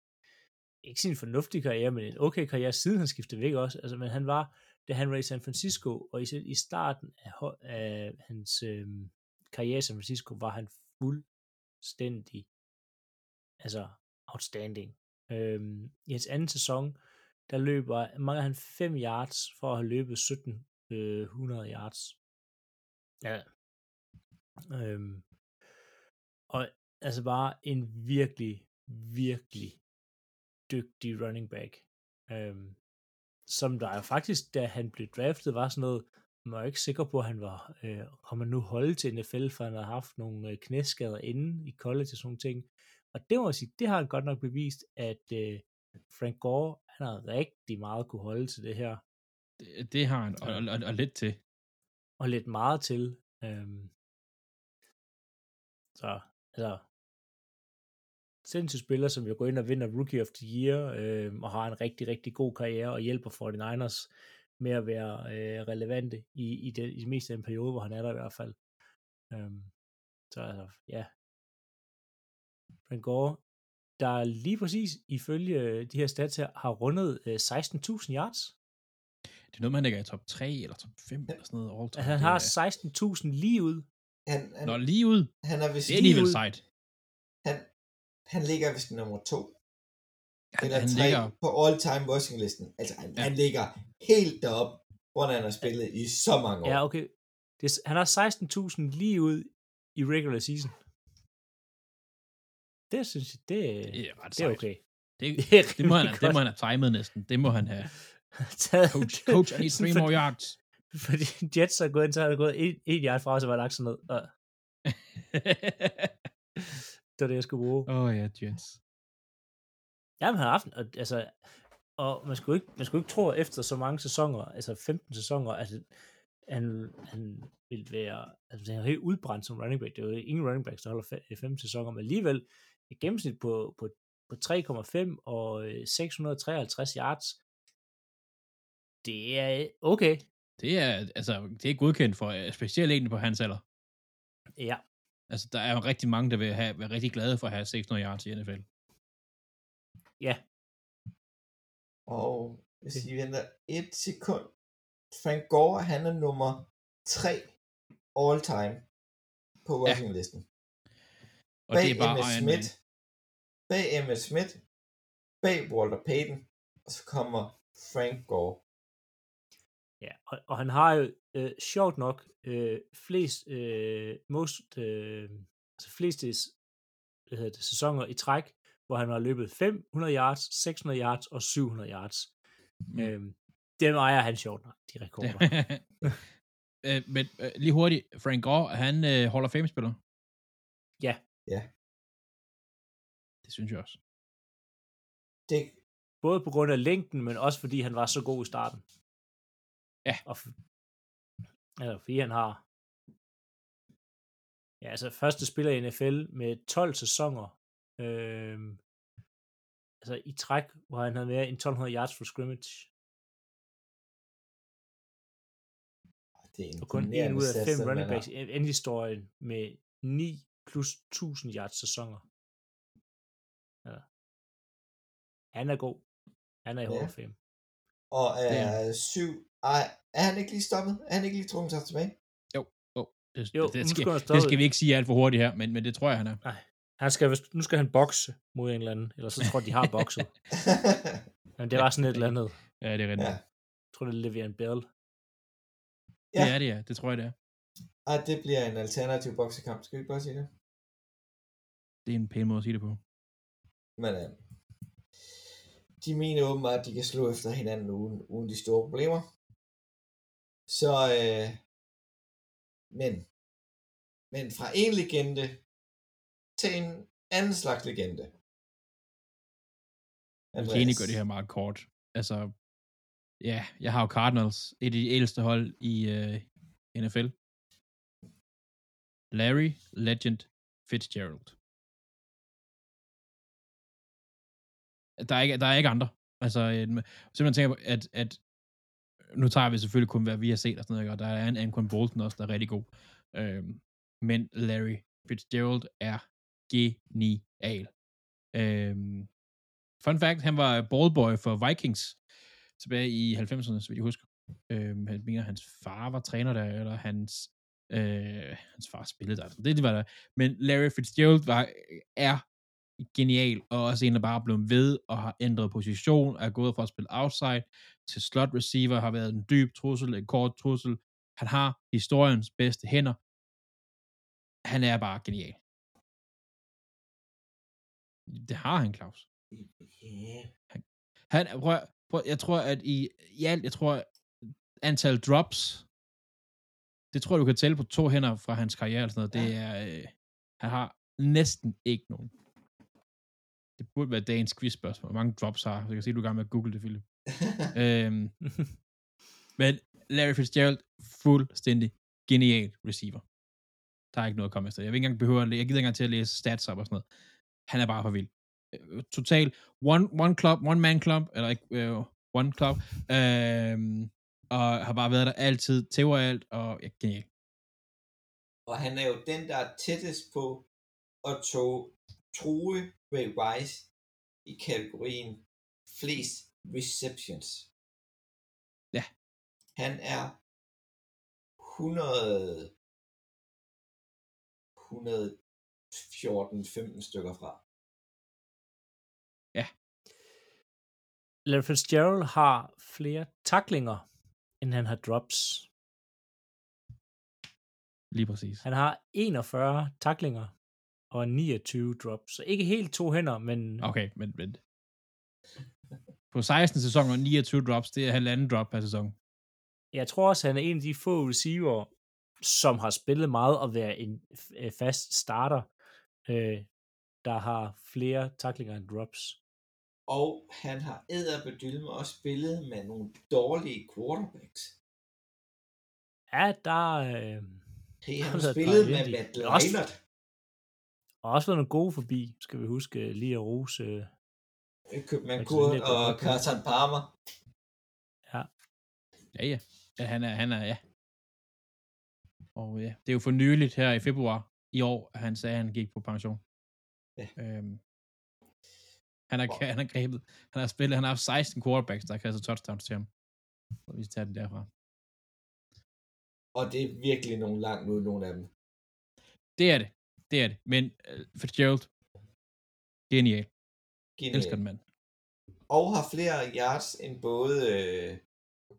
ikke sin fornuftig karriere, men en okay karriere, siden han skiftede væk også. Altså, men han var, da han var i San Francisco, og i, i starten af, af hans øhm, karriere i San Francisco, var han fuldstændig, altså, outstanding. Øhm, I hans anden sæson, der løber, mangler han 5 yards for at have løbet 1700 yards. Ja. Øhm, og altså bare en virkelig, virkelig dygtig running back. Øhm, som der er faktisk, da han blev draftet, var sådan noget, man var ikke sikker på, at han var, øh, kommer nu holde til NFL, for han har haft nogle øh, knæskader inden i college og sådan ting. Og det må jeg sige, det har han godt nok bevist, at øh, Frank Gore, han har rigtig meget kunne holde til det her, Det, det har han, og, og, og, og lidt til. og lidt meget til. Øhm, så, altså, sindssygt spiller, som jo går ind og vinder Rookie of the Year, øh, og har en rigtig, rigtig god karriere, og hjælper 49ers med at være øh, relevante i, i, det, i det meste af den periode, hvor han er der i hvert fald. Øhm, så altså, ja. Frank Gore, der lige præcis ifølge de her stats her, har rundet øh, 16.000 yards. Det er noget, man ligger i top 3 eller top 5 eller sådan noget. All time. Han har er- 16.000 lige ud. Han, han, Nå, lige ud. han er vist Det er lige alligevel ud. sejt. Han, han ligger vist nummer to. Han, eller han tre ligger, på all-time rushing listen. Altså, han, Ja. ja. han ligger helt deroppe, hvor han har spillet i så mange år. Ja, okay. Det, han har 16.000 lige ud i regular season. Det synes jeg, det, det er ret det er okay. Det, Det det, må han, det må han have timet næsten. Det må han have. Taget- Coach, coach, I need three more yards. Fordi Jets er gået ind, så har gået en, en yard fra, og så var lagt sådan noget. Og det var det, jeg skulle bruge. Åh oh, ja, Jets. Jamen, han har haft, og, altså, og man skulle, ikke, man skulle ikke tro, at efter så mange sæsoner, altså 15 sæsoner, altså, han, han vil være, altså han er helt udbrændt som running back. Det er jo ingen running backs, der holder fe- 15 sæsoner, men alligevel et gennemsnit på, på, på 3,5 og øh, 653 yards. Det er okay. Det er, altså, det er godkendt for øh, specielt en på hans alder. Ja, Altså, der er jo rigtig mange, der vil have, være rigtig glade for at have 600 yards i NFL. ja, Og hvis I venter et sekund. Frank Gore, han er nummer 3 all-time på rushing listen. Og Bag det er bare Emmitt Iron Smith. Man. Bag Emmitt Smith. Bag Walter Payton. Og så kommer Frank Gore. Ja, og, og han har jo øh, sjovt nok øh, flest, øh, most, øh, altså fleste hvad hedder det, sæsoner i træk, hvor han har løbet 500 yards, 600 yards og 700 yards. Mm. Øhm, dem ejer han sjovt nok, de rekorder. øh, men øh, lige hurtigt, Frank Gore, han øh, holder fame-spiller. Ja. Ja. Det synes jeg også. Det, Både på grund af længden, men også fordi han var så god i starten. Ja. Og f- altså, fordi han har ja, altså første spiller i NFL med 12 sæsoner øhm, altså i træk, hvor han havde mere end 1200 yards for scrimmage. det er Og kun en ud af fem running backs i historien med 9 plus 1000 yards sæsoner. Ja. Han er god. Han er i Hall Ja. of Fame. Og er syv... Ej, er han ikke lige stoppet? Er han ikke lige trukket sig tilbage? Jo, det, Jo, det, det, skal, det skal vi ikke sige alt for hurtigt her, men, men det tror jeg, han er. Nej, Han skal, nu skal han bokse mod en eller anden, eller så tror jeg, de har bokset. Men det var sådan et eller andet. Ja, det er rigtigt. ja. Jeg tror, det er Levian Bell. Ja. Det er det, ja. Det tror jeg, det er. Ej, det bliver en alternativ boksekamp. Skal vi ikke bare sige det? Det er en pæn måde at sige det på. Men øh, de mener åbenbart, at de kan slå efter hinanden uden, uden de store problemer. Så, øh, men, men fra en legende til en anden slags legende. Kenny gør det her meget kort. Altså, ja, jeg har jo Cardinals, et af de ældste hold i uh, NFL. Larry Legend Fitzgerald. Der er ikke, der er ikke andre. Altså, øh, simpelthen tænker på, at, at nu tager vi selvfølgelig kun, hvad vi har set og sådan noget, og der er en Anquan Bolton også, der er rigtig god. Øhm, men Larry Fitzgerald er genial. Øhm, fun fact, han var ballboy for Vikings tilbage i 90'erne, så vidt jeg husker. Øhm, han mener, hans far var træner der, eller hans, øh, hans far spillede der. Det, det var der. Men Larry Fitzgerald var, er genial, og også en, der bare er blevet ved og har ændret position, er gået fra at spille outside til slot receiver, har været en dyb trussel, en kort trussel. Han har historiens bedste hænder. Han er bare genial. Det har han, Claus. Yeah. Han, prøv, prøv, jeg tror, at i, i alt, jeg tror, antal drops, det tror du kan tælle på to hænder fra hans karriere. Eller sådan noget. Det er, øh, han har næsten ikke nogen. Det burde være dagens quiz-spørgsmål. Hvor mange drops har? Så jeg kan se, du er i gang med at google det, Philip. øhm, men Larry Fitzgerald, fuldstændig genial receiver. Der er ikke noget at komme efter. Jeg vil ikke engang behøve at læ- jeg gider ikke engang til at læse stats op og sådan noget. Han er bare for vild. Øh, Total one, one club, one man club, eller ikke øh, one club, øhm, og har bare været der altid, tæver alt, og ja, genial. Og han er jo den, der er tættest på at tog, true Ray Rice i kategorien flest receptions. Ja. Han er 100 114-15 stykker fra. Larry Fitzgerald har flere taklinger, end han har drops. Lige præcis. Han har 41 taklinger og 29 drops. Så ikke helt to hænder, men Okay, men, men på 16 sæsoner, 29 drops, det er halvanden drop per sæson. jeg tror også, han er en af de få receiver, som har spillet meget og været en øh, fast starter, øh, der har flere taklinger end drops. Og han har æderbedylle med også spillet med nogle dårlige quarterbacks. Ja, der øh, Hey, han har spillet med. Matt Leinart. Har også været nogle gode forbi, skal vi huske øh, lige at rose. Øh, det er og. Carson Palmer. Ja, ja. ja han, er, han er, ja. Og ja, det er jo for nyligt her i februar i år, at han sagde, at han gik på pension. Ja. Øhm, han, har, Wow. han har grebet, han har spillet, han har haft 16 quarterbacks, der har kastet touchdowns til ham. Så vi tager den derfra. Og det er virkelig nogle langt ud, nogle af dem. Det er det. Det er det. Men uh, Fitzgerald, genial. Genial. Elsker den mand. Og har flere yards end både øh,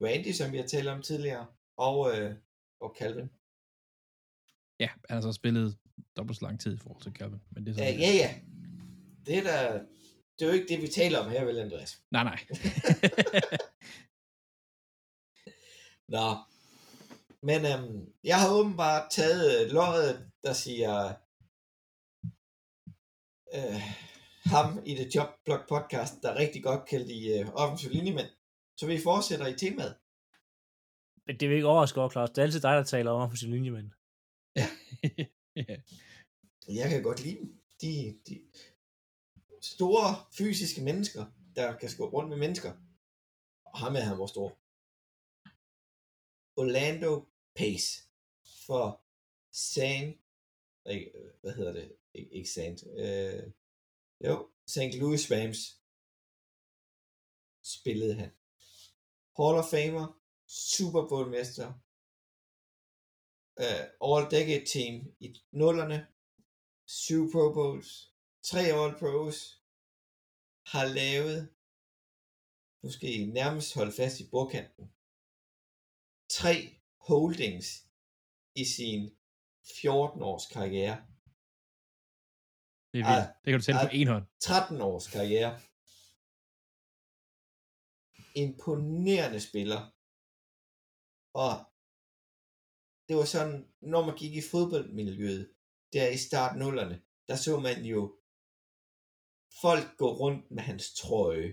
Randy, som vi har talt om tidligere, og, øh, og Calvin. Ja, han har så spillet dobbelt så lang tid i forhold til Calvin. Men det er så, Ja, ja, ja. Det er, da, det er jo ikke det, vi taler om her, vel, Andreas? Nej, nej. Nå. Men øhm, jeg har åbenbart taget løjet, der siger øh, ham i The Job Blog podcast, der rigtig godt kan lide øh, offensiv linjemænd. Så vi fortsætter i temaet. men det vil ikke overraske over, Claus. Det er altid dig, der taler om sin linjemænd. ja. Jeg kan godt lide dem. De, de store fysiske mennesker, der kan skubbe rundt med mennesker. Og ham er han var stor. Orlando Pace for San... Hvad hedder det? Ikke, ikke Saint. Øh, jo, St. Louis Rams spillede han. Hall of Famer, Super Bowl mester, uh, øh, All Decade Team i nullerne, syv Pro Bowls, tre All Pros, har lavet, nu skal I nærmest holde fast i bordkanten, tre holdings i sin 14 års karriere. Det er vildt. Ah, det kan du tælle på ah. en hånd. 13 års karriere. Imponerende spiller. Og det var sådan, når man gik i fodboldmiljøet, der i start nullerne, der så man jo folk gå rundt med hans trøje.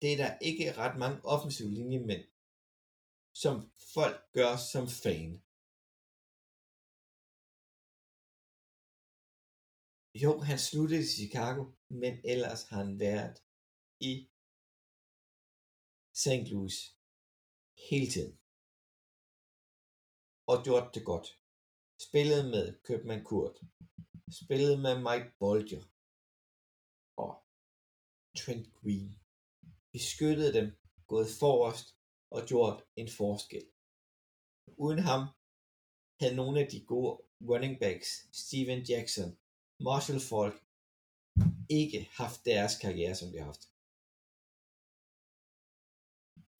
Det er der ikke ret mange offensive linjemænd, som folk gør som fan. Jo, han sluttede i Chicago, men ellers har han været i St. Louis hele tiden. Og gjort det godt. Spillede med Købman Kurt. Spillede med Mike Bolger. Og Trent Green. Beskyttede dem, gået forrest og gjort en forskel. Uden ham havde nogle af de gode running backs, Steven Jackson, Marshall Falk, ikke haft deres karriere, som de har haft.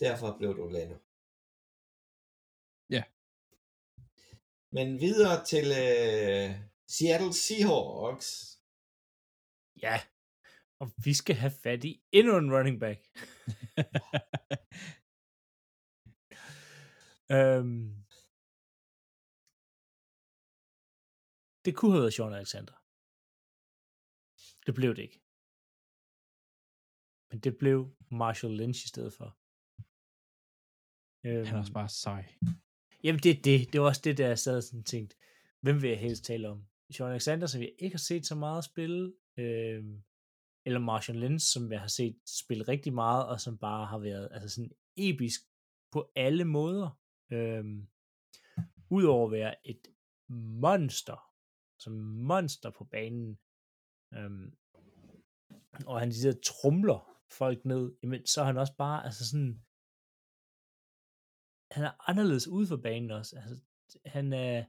Derfor blev det Orlando. Ja. Men videre til øh, Seattle Seahawks. Ja, og vi skal have fat i endnu en running back. øhm, det kunne have været Sean Alexander. Det blev det ikke. Men det blev Marshall Lynch i stedet for. Øhm, Han er også bare sej. Jamen, det er det. Det var også det, der jeg sad sådan tænkt, hvem vil jeg helst tale om? Sean Alexander, som jeg ikke har set så meget spille, øhm, eller Marshall Lynch, som jeg har set spille rigtig meget, og som bare har været altså sådan episk på alle måder. Øhm, Udover at være et monster, som monster på banen, øhm, og han de der trumler folk ned, jamen, så er han også bare, altså sådan, han er anderledes ude for banen også. Altså, han er,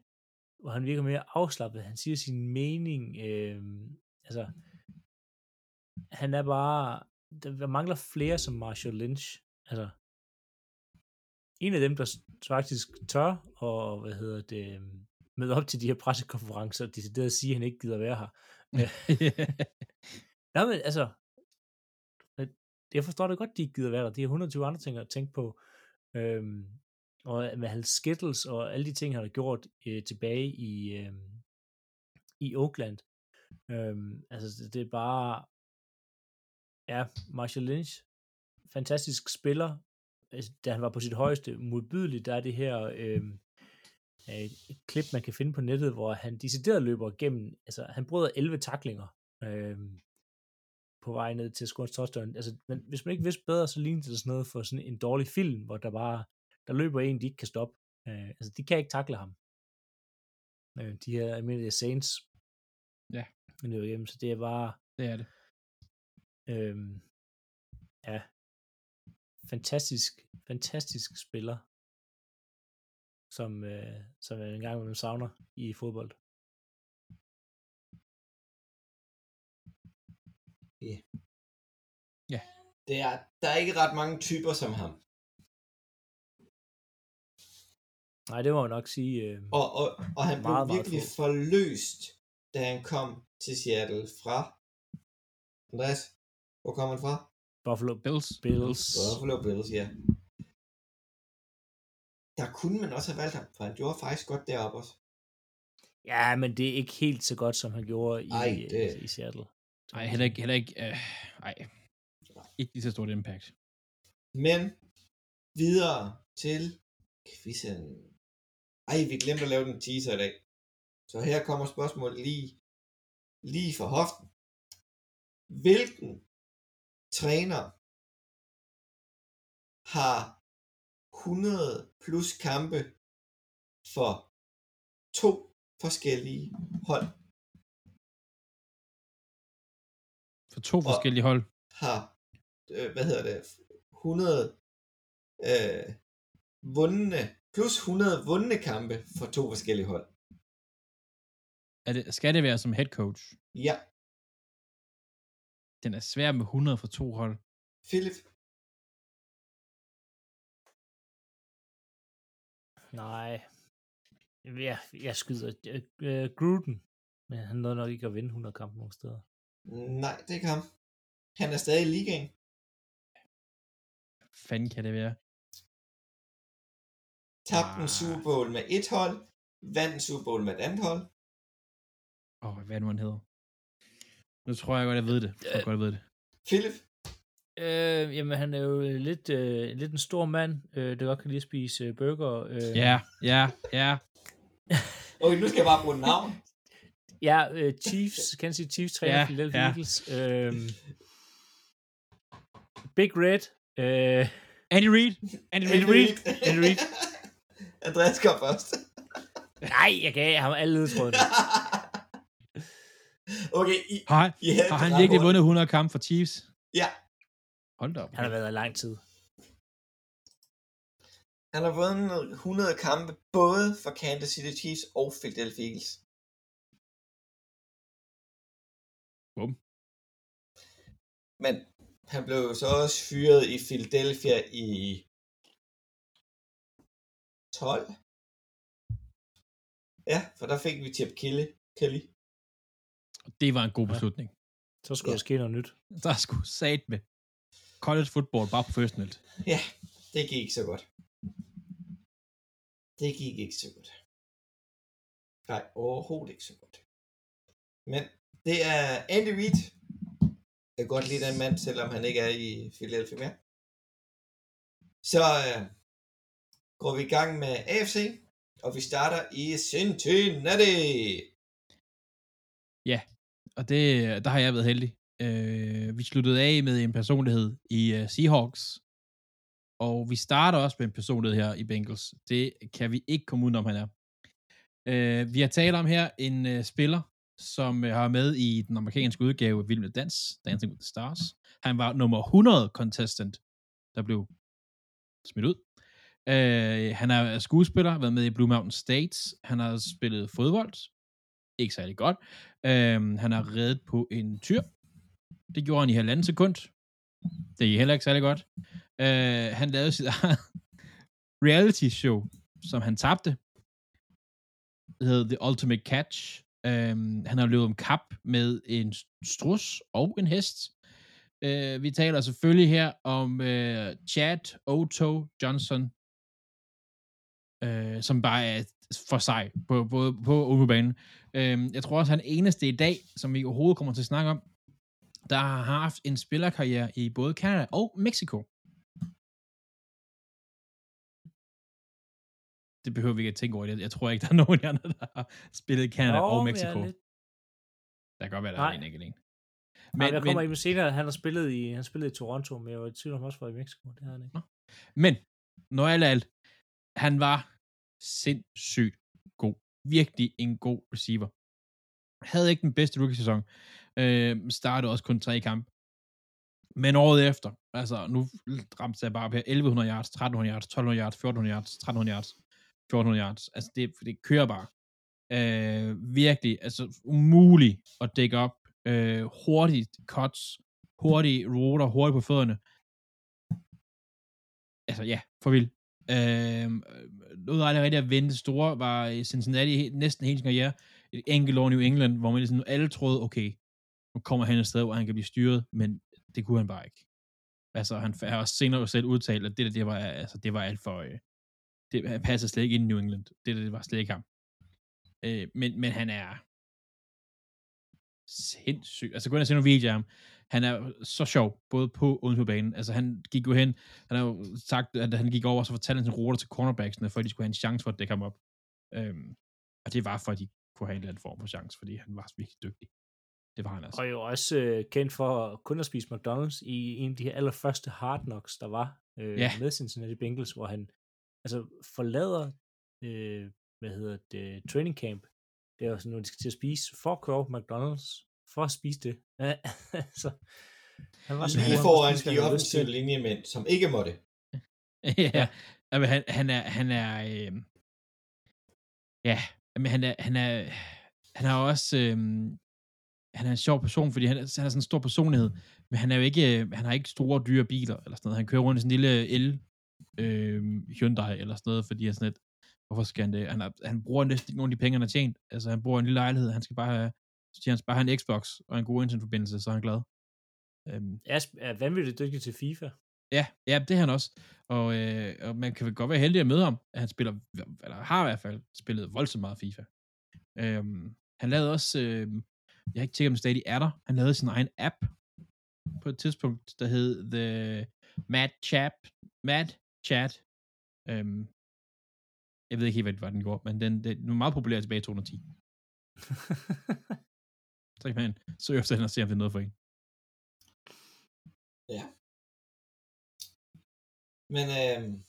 hvor han virker mere afslappet. Han siger sin mening. Øh, altså, han er bare, der mangler flere som Marshall Lynch. Altså, en af dem, der faktisk tør, og hvad hedder det, øhm, møde op til de her pressekonferencer, og decideret sige, at han ikke gider være her. Nej, men altså, jeg forstår det godt, de ikke gider være der. De har 120 andre ting at tænke på. Øhm, og med Hal Skittles og alle de ting, han har gjort øh, tilbage i, øh, i Oakland. Øhm, altså, det, det er bare, ja, Marshall Lynch, fantastisk spiller, altså, da han var på sit højeste, modbydeligt, der er det her øh, et klip, man kan finde på nettet, hvor han decideret løber gennem, altså han bryder 11 taklinger øh, på vej ned til score touchdown. Altså, men hvis man ikke vidste bedre, så lignede det sådan noget for sådan en dårlig film, hvor der bare der løber en, de ikke kan stoppe. Øh, altså, de kan ikke takle ham. Øh, de her almindelige Saints. Ja. Men det igennem, så det er bare... Det er det. Øh, ja. Fantastisk, fantastisk spiller, som, øh, som jeg engang med savner i fodbold. Yeah. Ja. Det er, der er ikke ret mange typer som ham. Nej, det må jeg nok sige. Øh, Og, og, og han blev Meget, meget virkelig få. forløst, da han kom til Seattle fra... Andreas, hvor kom han fra? Buffalo Bills. Bills. Buffalo Bills, ja. Der kunne man også have valgt ham, for han gjorde faktisk godt deroppe også. Ja, men det er ikke helt så godt, som han gjorde i, Ej, det... det- i Seattle. Nej, heller ikke, heller ikke, øh, ej. Ikke lige så stort impact. Men videre til quizzen. Ej, vi glemte at lave den teaser i dag. Så her kommer spørgsmålet lige, lige fra hoften. Hvilken træner har 100 plus kampe for to forskellige hold? For to forskellige hold. har, øh, hvad hedder det, 100 øh, vundne, plus 100 vundne kampe for to forskellige hold. Er det, skal det være som head coach? Ja, Den er svær med 100 for to hold. Philip. Nej. Jeg, jeg skyder uh, Gruden. Men han nåede nok ikke at vinde 100 kampe nogen steder. Nej, det er ikke ham. Han er stadig i ligaen. Hvad fanden kan det være? Tabte en Ah. Super Bowl med et hold. Vandt en Super Bowl med et andet hold. Åh, oh, hvad er det, nu, han hedder? Nu tror jeg godt, jeg ved det. Jeg tror godt, jeg ved det. Philip. Øh, jamen, han er jo lidt, øh, lidt en stor mand, øh, der godt kan lide at spise øh, burger. Øh, Ja, ja, ja. Okay, nu skal jeg bare bruge navn. Ja, øh, Chiefs, kan jeg sige Chiefs træner Ja, Philadelphia ja. Eagles. Øh, Big Red. Øh, Andy Reid. Andy Reid. Andy Reid. Andy Reid. Andreas går først. nej, jeg gav ham alle ledetrådene. okay, I, Har, han- I har han virkelig vundet 100 kampe for Chiefs? Ja, Hold da op. Han har været der i lang tid. han har vundet 100 kampe både for Kansas City Chiefs og Philadelphia Eagles. Bum. Men han blev så også fyret i Philadelphia i 12. Ja, for der fik vi Chip Kelly. Kelly. Det var en god Ja. beslutning. Så skulle Ja. ja. der ske noget nyt. Der er sgu sat med. College football, bare professionelt. Ja, det gik ikke så godt. Det gik ikke så godt. Nej, overhovedet ikke så godt. Men det er Andy Reid. Jeg kan godt lide den mand, selvom han ikke er i Philadelphia mere. Så øh, går vi i gang med AFC, og vi starter i Cincinnati. Og det, der har jeg været heldig. Øh, vi sluttede af med en personlighed i uh, Seahawks. Og vi starter også med en personlighed her i Bengals. Det kan vi ikke komme udenom, han er. Øh, vi har talt om her en uh, spiller, som uh, har med i den amerikanske udgave af Vild med Dans, Dancing with the Stars. Han var nummer 100 contestant, der blev smidt ud. Øh, han er skuespiller, været med i Blue Mountain States. Han har spillet fodbold. Ikke særlig godt. Øh, han har reddet på en tyr. Det gjorde han i halvanden sekund. Det er heller ikke særlig godt. Øh, han lavede sit eget reality show, som han tabte. Det hedder The Ultimate Catch. Øh, han har løbet om kap med en strus og en hest. Øh, vi taler selvfølgelig her om øh, Chad Otto Johnson, øh, som bare er for sej på, på, på udebanen. Øh, jeg tror også, han er eneste i dag, som vi overhovedet kommer til at snakke om, der har haft en spillerkarriere i både Canada og Mexico. Det behøver vi ikke at tænke over. Jeg, jeg tror ikke, der er nogen af andre, der har spillet i Canada Nå, og men er Mexico. lidt- Der kan godt være, der er Nej. en enkelt en. Men, jeg kommer ikke med senere. Han har spillet i, han spillede i Toronto, men jeg var i tvivl om også var i Mexico. Det har han ikke. Men, når alt er alt, han var sindssygt god. Virkelig en god receiver. Havde ikke den bedste rookie-sæson. Øh, startede også kun tre kampe. Men året efter, altså nu ramte jeg bare op her, 1100 yards, 1300 yards, 1200 yards, 1400 yards, 1300 yards, 1400 yards. Altså det, det kører bare. Øh, virkelig, altså umuligt at dække op. Øh, hurtigt cuts, hurtige roter, hurtigt på fødderne. Altså ja, for vildt. Øh, noget af det rigtig at vente store var i Cincinnati næsten hele sin karriere. Et enkelt år i New England, hvor man ligesom alle troede, okay, nu kommer han et sted, hvor han kan blive styret, men det kunne han bare ikke. Altså, han har også senere selv udtalt, at det der, det var, altså, det var alt for, øh, det han passer slet ikke ind i New England. Det der, det var slet ikke ham. Øh, men, men han er sindssyg. Altså, gå ind og se nogle videoer af ham. Han er så sjov, både på og uden på banen. Altså, han gik jo hen, han har jo sagt, at han gik over, og så fortalte han sin ruter til cornerbacksene, for at de skulle have en chance for at dække ham op. Øhm, og det var for, at de kunne have en eller anden form for chance, fordi han var virkelig dygtig. Det var han altså. Og jo også øh, kendt for kun at spise McDonald's i en af de her allerførste Hard Knocks, der var øh, Ja. med Cincinnati Bengals, hvor han altså forlader, øh, hvad hedder det, training camp. Det er jo sådan, når de skal til at spise, for at køre McDonald's, for at spise det. så han var Lige foran kunne spise, hvad de offensive linjemænd, som ikke måtte. ja, jamen, han, han er, han er, øh, ja, men han er, han er, han er også, øh, han er en sjov person, fordi han, han er sådan en stor personlighed, men han er jo ikke, øh, han har ikke store dyre biler, eller sådan noget. Han kører rundt i sådan en lille el øh, Hyundai, eller sådan noget, fordi han sådan lidt, hvorfor skal han det? Han, er, han bruger næsten ikke nogen af de penge, han har tjent. Altså, han bor i en lille lejlighed, han skal bare have, så siger han bare have en Xbox og en god internetforbindelse, så er han glad. Øhm, Jeg er, er vanvittigt dygtig til FIFA. Ja, ja, det er han også. Og, øh, og man kan vel godt være heldig at møde ham, at han spiller, eller har i hvert fald spillet voldsomt meget FIFA. Øhm, han lavede også, øh, jeg har ikke tjekket, om det stadig er der, han lavede sin egen app på et tidspunkt, der hed The Mad Chat. Mad Chat. Øhm, jeg ved ikke helt, hvad den gjorde, men den, den var meget populær tilbage i 2010. Så kan man søge efter den og se, om det er noget for en. Ja. Men øh,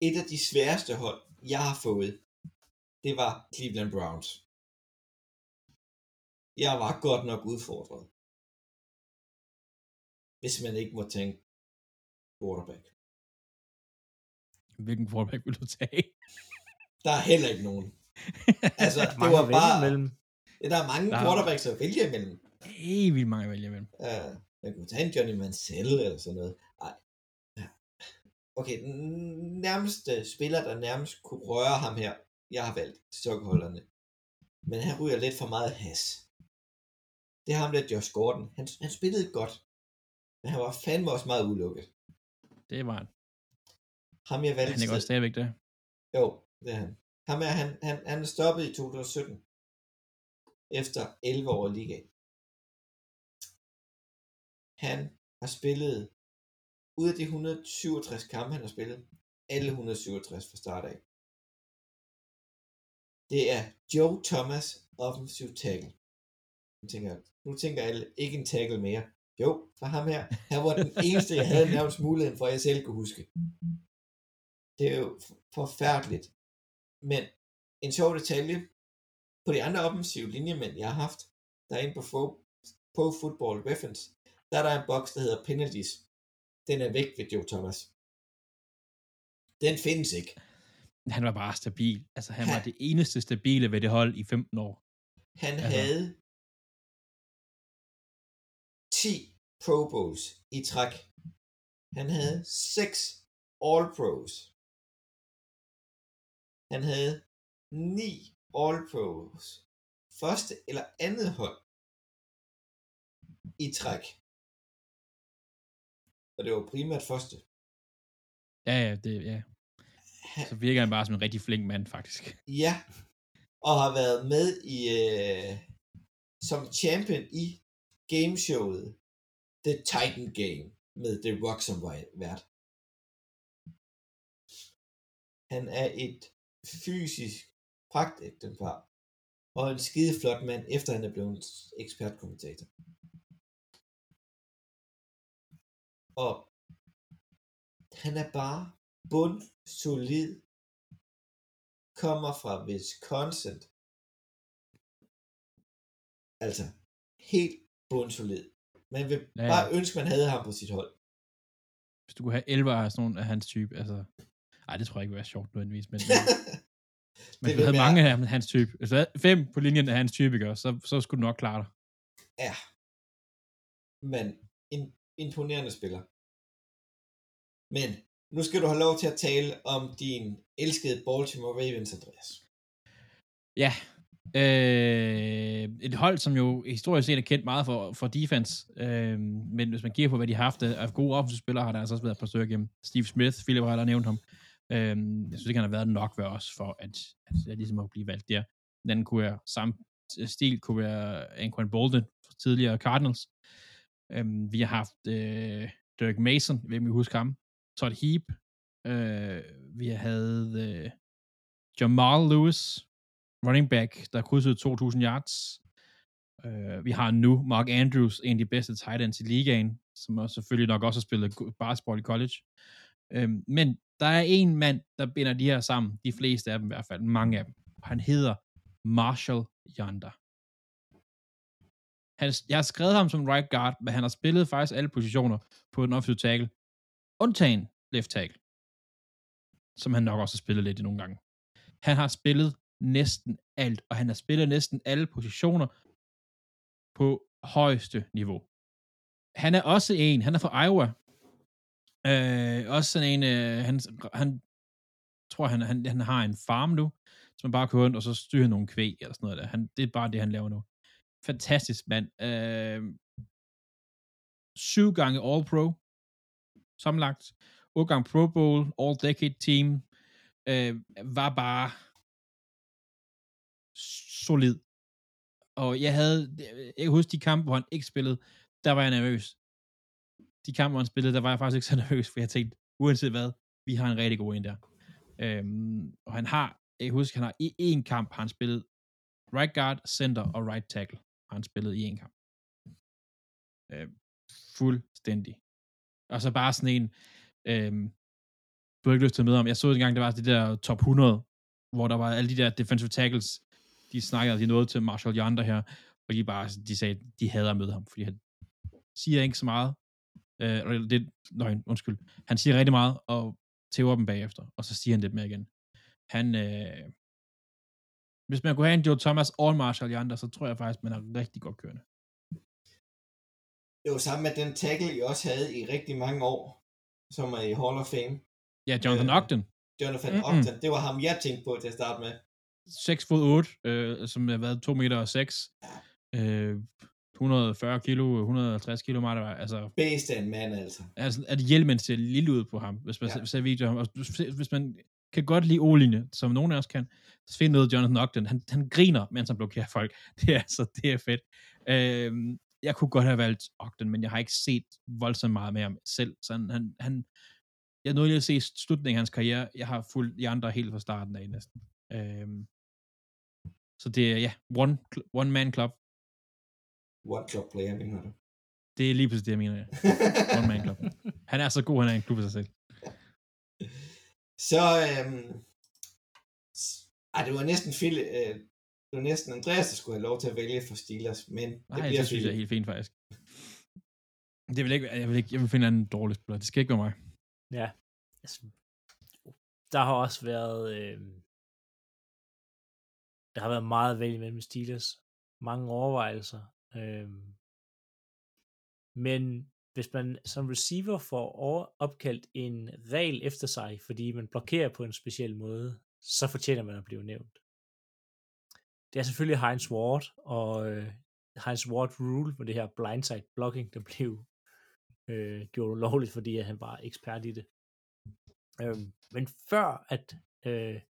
et af de sværeste hold, jeg har fået, det var Cleveland Browns. Jeg var godt nok udfordret. Hvis man ikke må tænke quarterback. Hvilken quarterback vil du tage? Der er heller ikke nogen. Altså, det Mange var bare... imellem. Ja, der er mange Der er- quarterbacks at vælge imellem. Helt vildt mange at vælge imellem. Uh, man kunne tage en Johnny Mansell eller sådan noget. Ej. Ja. Okay, nærmeste spiller, der nærmest kunne røre ham her, jeg har valgt sokkeholderne. Men han ryger lidt for meget has. Det er ham der, Josh Gordon. Han, han spillede godt. Men han var fandme også meget udelukket. Det var han. Ham jeg valgte... Han er ikke også stadigvæk der. Jo, det er han. Ham er, han, han, han er stoppet i 2017. Efter 11 år i ligaen. Han har spillet, ud af de 167 kampe, han har spillet, alle 167 fra start af. Det er Joe Thomas offensive tackle. Nu tænker, jeg- nu tænker alle, ikke en tackle mere. Jo, for ham her, han var den eneste, jeg havde nærmest muligheden for, at jeg selv kunne huske. Det er jo forfærdeligt. Men en sjov detalje, på de andre offensive linjemænd, jeg har haft, der er inde på, Pro, på Football Reference, der er der en boks, der hedder penalties. Den er væk ved Joe Thomas. Den findes ikke. Han var bare stabil. Altså, han Han- var det eneste stabile ved det hold i 15 år. Han Altså. havde 10 Pro Bowls i træk. Han havde 6 All Pros. Han havde 9 All Pros. Første eller andet hold i træk. Og det var primært første. Ja, ja, det, ja. Så virker han bare som en rigtig flink mand, faktisk. Ja, og har været med i øh, som champion i gameshowet The Titan Game med The Rock som vært. Han er et fysisk pragtægtepar og en skide flot mand, efter han er blevet ekspertkommentator. Og han er bare bund solid kommer fra Wisconsin. Altså, helt bundsolid. Man vil Ja, ja, bare ønske, man havde ham på sit hold. Hvis du kunne have 11 af sådan nogle af hans type, altså... Ej, det tror jeg ikke vil være sjovt nødvendigvis, men... men du havde være, mange af hans type, havde fem på linjen af hans type, ikke, så, så skulle du nok klare dig. Ja. Men en imponerende spiller. Men nu skal du have lov til at tale om din elskede Baltimore Ravens, Andreas. Ja. Øh, et hold, som jo historisk set er kendt meget for, for defense, øh, men hvis man kigger på, hvad de har haft af gode offensive spillere, har der altså også været et par stykker igennem. Steve Smith, Philip har nævnt ham. Øh, jeg synes ikke, han har været nok ved os for, at, at jeg ligesom at blive valgt der. Den anden kunne være samme stil, kunne være Anquan Bolden fra tidligere Cardinals. Øh, vi har haft øh, Dirk Mason, hvem vi husker ham. Todd Heap. Øh, vi havde øh, Jamal Lewis, running back, der krydsede 2.000 yards. Uh, vi har nu Mark Andrews, en af de bedste tight ends i ligaen, som også selvfølgelig nok også har spillet basketball i college. Uh, men der er en mand, der binder de her sammen, de fleste af dem i hvert fald, mange af dem. Han hedder Marshall Yonder. Han, jeg har skrevet ham som right guard, men han har spillet faktisk alle positioner på den offensive tackle, undtagen left tackle, som han nok også har spillet lidt i nogle gange. Han har spillet næsten alt, og han har spillet næsten alle positioner på højeste niveau. Han er også en, han er fra Iowa, øh, også sådan en, øh, han, han tror, han, han, han har en farm nu, som man bare kører rundt, og så styrer nogle kvæg, eller sådan noget der. Han, det er bare det, han laver nu. Fantastisk mand. Øh, syv gange All-Pro, sammenlagt. 8 gange Pro Bowl, All-Decade Team. Øh, var bare solid. Og jeg havde, jeg kan huske de kampe, hvor han ikke spillede, der var jeg nervøs. De kampe, hvor han spillede, der var jeg faktisk ikke så nervøs, for jeg tænkte, uanset hvad, vi har en rigtig god en der. Øhm, og han har, jeg kan huske, han har i én kamp, har han spillet right guard, center og right tackle, har han spillet i én kamp. Øhm, fuldstændig. Og så bare sådan en, øhm, du har ikke lyst til at møde om. Jeg så engang, der var det der top 100, hvor der var alle de der defensive tackles, de snakkede, de nåede til Marshall Yonder her, og de bare, de sagde, de hader at møde ham, fordi han siger ikke så meget. Øh, det, nøj, undskyld. Han siger rigtig meget, og tæver dem bagefter, og så siger han lidt mere igen. Han, øh, hvis man kunne have en Joe Thomas og Marshall Yonder, så tror jeg faktisk, man er rigtig godt kørende. Det var sammen med den tackle, I også havde i rigtig mange år, som er i Hall of Fame. Ja, Jonathan Øh, Ogden. Jonathan Mm-mm. Ogden. Det var ham, jeg tænkte på til at starte med. 6 fod 8, øh, som har været 2 meter og 6. Øh, 140 kilo, 150 kilo, meget, altså, Bedst af en mand, altså. altså, at hjelmen ser lille ud på ham, hvis man Ja. ser video af ham. Og hvis- man kan godt lide O-linje, som nogen af os kan, så find noget Jonathan Ogden. Han, han griner, mens han blokerer folk. Det er altså, det er fedt. Øh, jeg kunne godt have valgt Ogden, men jeg har ikke set voldsomt meget med ham selv. Så han, han, han jeg nåede lige at se slutningen af hans karriere. Jeg har fulgt de andre helt fra starten af næsten. Øh, så det er, ja, one, one man club. One club player, mener du? Det er lige præcis det, jeg mener. Ja. One man club. Han er så god, han er en klub af sig selv. Så, øhm, ej, det var næsten Phil, øh, det var næsten Andreas, der skulle have lov til at vælge for Steelers, men det Nej, bliver det synes jeg er helt fint, faktisk. Det vil ikke, jeg vil ikke, jeg vil finde en anden dårlig spiller. Det skal ikke være mig. Ja. Altså, der har også været... Øh, der har været meget vælg mellem Steelers. Mange overvejelser. Øh, men hvis man som receiver får over, opkaldt en regel efter sig, fordi man blokerer på en speciel måde, så fortjener man at blive nævnt. Det er selvfølgelig Heinz Ward, og øh, Heinz Ward rule med det her blindside blocking, der blev øh, gjort ulovligt, fordi at han var ekspert i det. Øh, men før at, øh,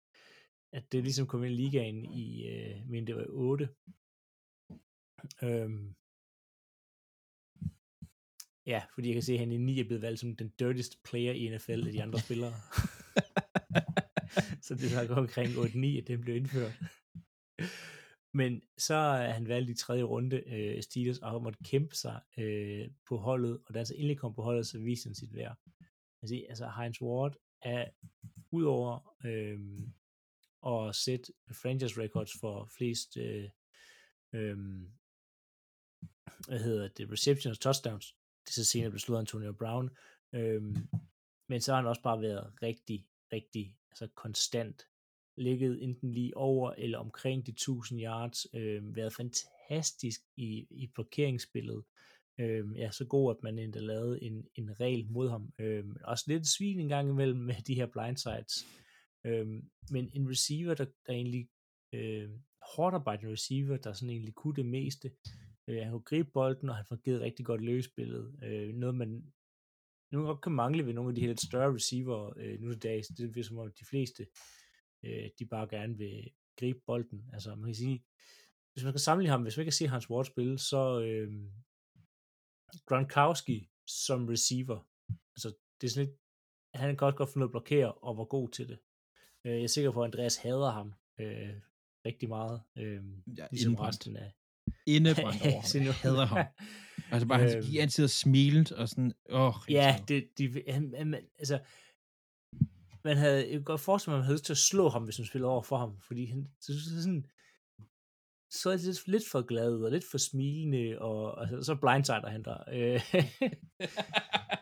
at det ligesom kom ind i ligaen i, øh, men det var i 8, øhm, ja, fordi jeg kan se, at han i 9 er blevet valgt som den dirtiest player i NFL af de andre spillere. så det var omkring 8-9, at den blev indført. Men så er han valgt i tredje runde øh, Steelers og har måttet kæmpe sig øh, på holdet, og da han så endelig kom på holdet, så viste han sit værd. Altså, altså Heinz Ward er udover øh, at sætte franchise records for flest øh, øh, hvad hedder det, receptions, touchdowns, det så senere blev slået Antonio Brown, øh, men så har han også bare været rigtig, rigtig altså konstant ligget enten lige over eller omkring de 1000 yards, øh, været fantastisk i, i blokeringsspillet. Øh, ja, så god, at man endda lavede en, en regel mod ham. Øh, også lidt svin en gang imellem med de her blindsides. Øh, men en receiver, der, der egentlig øh, hårdt arbejdende receiver, der sådan egentlig kunne det meste. Øh, han kunne gribe bolden, og han fungerede rigtig godt løsspillet. Øh, noget, man nu godt kan mangle ved nogle af de her lidt større receiver øh, nu til dags. Det er som om de fleste øh, de bare gerne vil gribe bolden. Altså man kan sige, hvis man skal sammenligne ham, hvis man ikke kan se hans Ward spille, så øh, Gronkowski som receiver, altså det er sådan lidt, han kan godt godt finde noget at blokere, og var god til det. Øh, jeg er sikker på, at Andreas hader ham øh, rigtig meget, øh, Ja, ligesom resten af Indebrændt over ham. Jeg hader ham. Altså bare, han Øhm. gik altid og smilende, og sådan, åh, Ja, det, de, han, han, altså, man havde, jeg kan godt forestille mig, at man havde lyst til at slå ham, hvis man spillede over for ham, fordi han så, så sådan, så er det lidt, lidt for glad og lidt for smilende, og altså, så blindsider han der. Øh,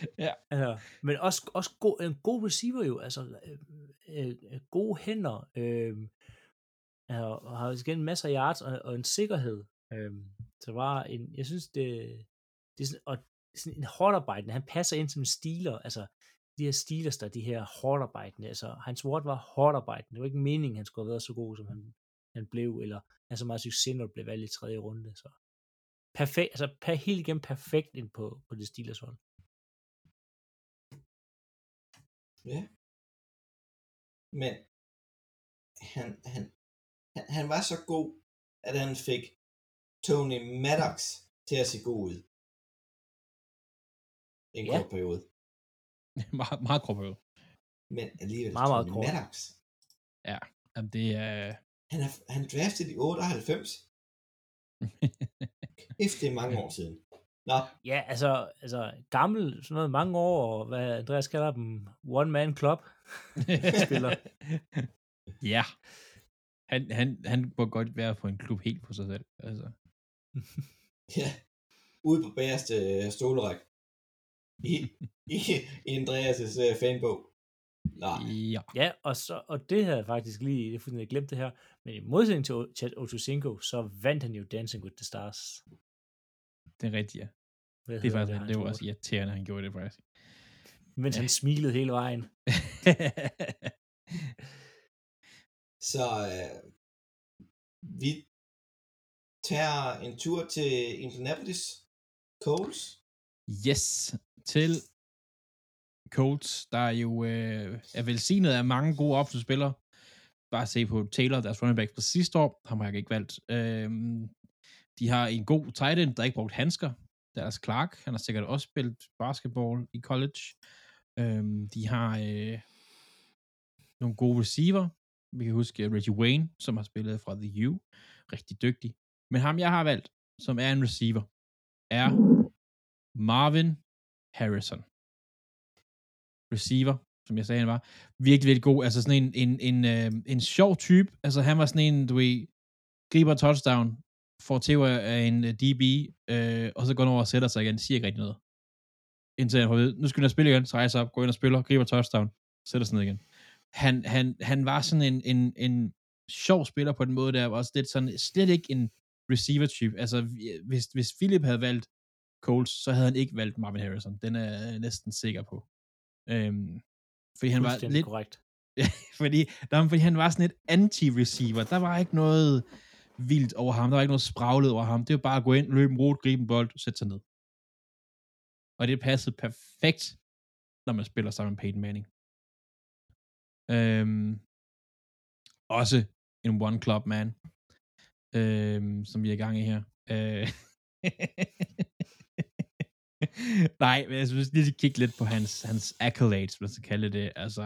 ja. altså, men også, også god, en god receiver jo, altså, øh, øh, øh gode hænder, øh, altså, og har igen masser af yards og, og en sikkerhed. Øh, så var en, jeg synes, det, det er sådan, og sådan en hårdarbejdende, han passer ind som en stiler, altså de her Steelers, der de her hårdarbejdende, altså Heinz Ward var hårdarbejdende, det var ikke meningen, han skulle have været så god, som han, han blev, eller han så meget succes, når blev valgt i tredje runde, så perfekt, altså per, helt igennem perfekt ind på, på det Steelers hold. Ja. Men han, han, han, han var så god, at han fik Tony Maddox til at se god ud. En Ja. kort periode. meget, meget kort periode. Men alligevel Meget, meget Tony kort. Maddox. Jamen, det er... Han, er, han draftede i 98. Efter det er mange år siden. Nå, Ja, altså, altså gammel, sådan noget mange år, og hvad Andreas kalder dem, one man club spiller. ja. Han, han, han må godt være på en klub helt på sig selv. Altså. ja. Ude på bagerste øh, stoleræk. I, i, i Andreas' uh, fanbog. Nej. Ja. Ja, og, så, og det havde jeg faktisk lige, jeg fuldstændig glemt det her, men i modsætning til Chad Ochocinco, så vandt han jo Dancing with the Stars. Det er rigtigt, ja. Hvad Det, er faktisk, det, Heinz var også irriterende, at han gjorde det faktisk. Mens han smilede hele vejen. Så øh, vi tager en tur til Indianapolis Colts. yes, til Colts, der er jo øh, er velsignet af mange gode offensivspillere. Bare se på Taylor, deres running back fra sidste år. Ham har jeg ikke valgt. Øhm, de har en god tight end, der ikke brugt handsker. Deres Clark, han har sikkert også spillet basketball i college. Øhm, de har øh, nogle gode receiver. Vi kan huske Reggie Wayne, som har spillet fra The U. Rigtig dygtig. Men ham, jeg har valgt, som er en receiver, er Marvin Harrison. Receiver, som jeg sagde, han var. Virkelig, virkelig god. Altså sådan en, en, en, øh, en sjov type. Altså han var sådan en, du ved, griber touchdown, får til af en øh, DB, øh, og så går han over og sætter sig igen, siger ikke rigtig noget. Indtil han får vide, nu skal han spille igen, så rejser op, går ind og spiller, griber touchdown, sætter sig ned igen. Han, han, han var sådan en, en, en sjov spiller på den måde, der var også lidt sådan, slet ikke en receiver-type. Altså, vi- hvis, hvis Philip havde valgt Coles, så havde han ikke valgt Marvin Harrison. Den er jeg næsten sikker på. Øhm, fordi han var lidt, korrekt. fordi, men fordi han var sådan et anti-receiver. Der var ikke noget vildt over ham. Der var ikke noget spraglet over ham. Det var bare at gå ind, løbe en rot, gribe en bold, sætte sig ned. Og det passede perfekt, når man spiller sammen med Peyton Manning. Øhm, også en one club man, øhm, som vi er i gang i her. Øh, Nej, men jeg synes lige kigge lidt på hans, hans accolades, hvis man skal kalde det. Altså,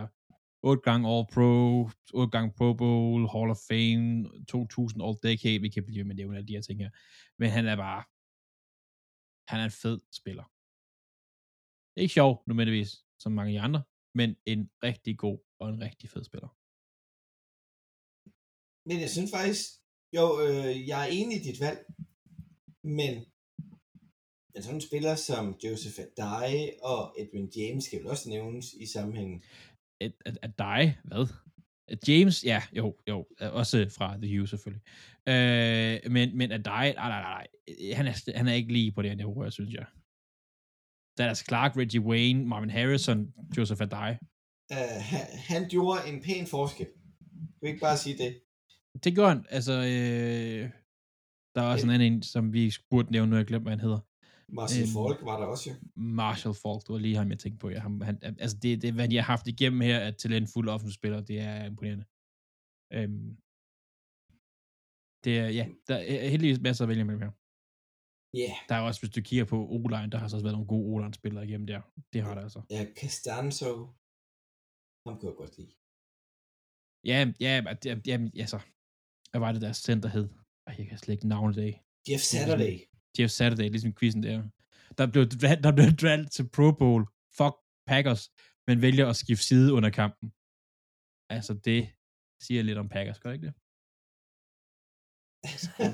8 gange All-Pro, 8 gange Pro Bowl, Hall of Fame, 2000 All-Decade, vi kan blive med nævne alle de her ting her. Men han er bare, han er en fed spiller. Ikke sjov, nødvendigvis, som mange af de andre, men en rigtig god og en rigtig fed spiller. Men jeg synes faktisk, jo, øh, jeg er enig i dit valg, men, men sådan en spiller som Joseph Adai og Edwin James skal vel også nævnes i sammenhængen. At, at, at dig, hvad? James, ja, jo, jo, øh, også fra The U selvfølgelig. Øh, men, men at dig, nej, nej, nej, han er, han er ikke lige på det her niveau, jeg synes jeg. Dallas Clark, Reggie Wayne, Marvin Harrison, Joseph Adai. Uh, han, han gjorde en pæn forskel. Du ikke bare sige det. Det gjorde han, altså, øh, der er også en anden en, som vi burde nævne, nu jeg glemt, hvad han hedder. Marcel Øhm, Falk var der også jo. Marshall Falk, det var lige ham, jeg tænkte på. Ja, ham, han, altså det, det, hvad de har haft igennem her af talentfulde offentlige spillere, det er imponerende. Øhm, det er, ja, der er heldigvis masser at vælge mellem her. Ja, yeah. Der er også, hvis du kigger på O-line, der har så også været nogle gode O-line-spillere igennem der. Det har der altså. ja Castanzo. Ham kunne jeg godt lide. Ja, ja, det- jamen, altså, hvad var det, deres center hed? Ej, jeg kan slet ikke navnet i dag. Jeff Saturday. Jeff Saturday, ligesom quizzen der. Der blev, der blev draft til Pro Bowl. Fuck Packers, men vælger at skifte side under kampen. Altså, det siger lidt om Packers, gør ikke det? Altså, han,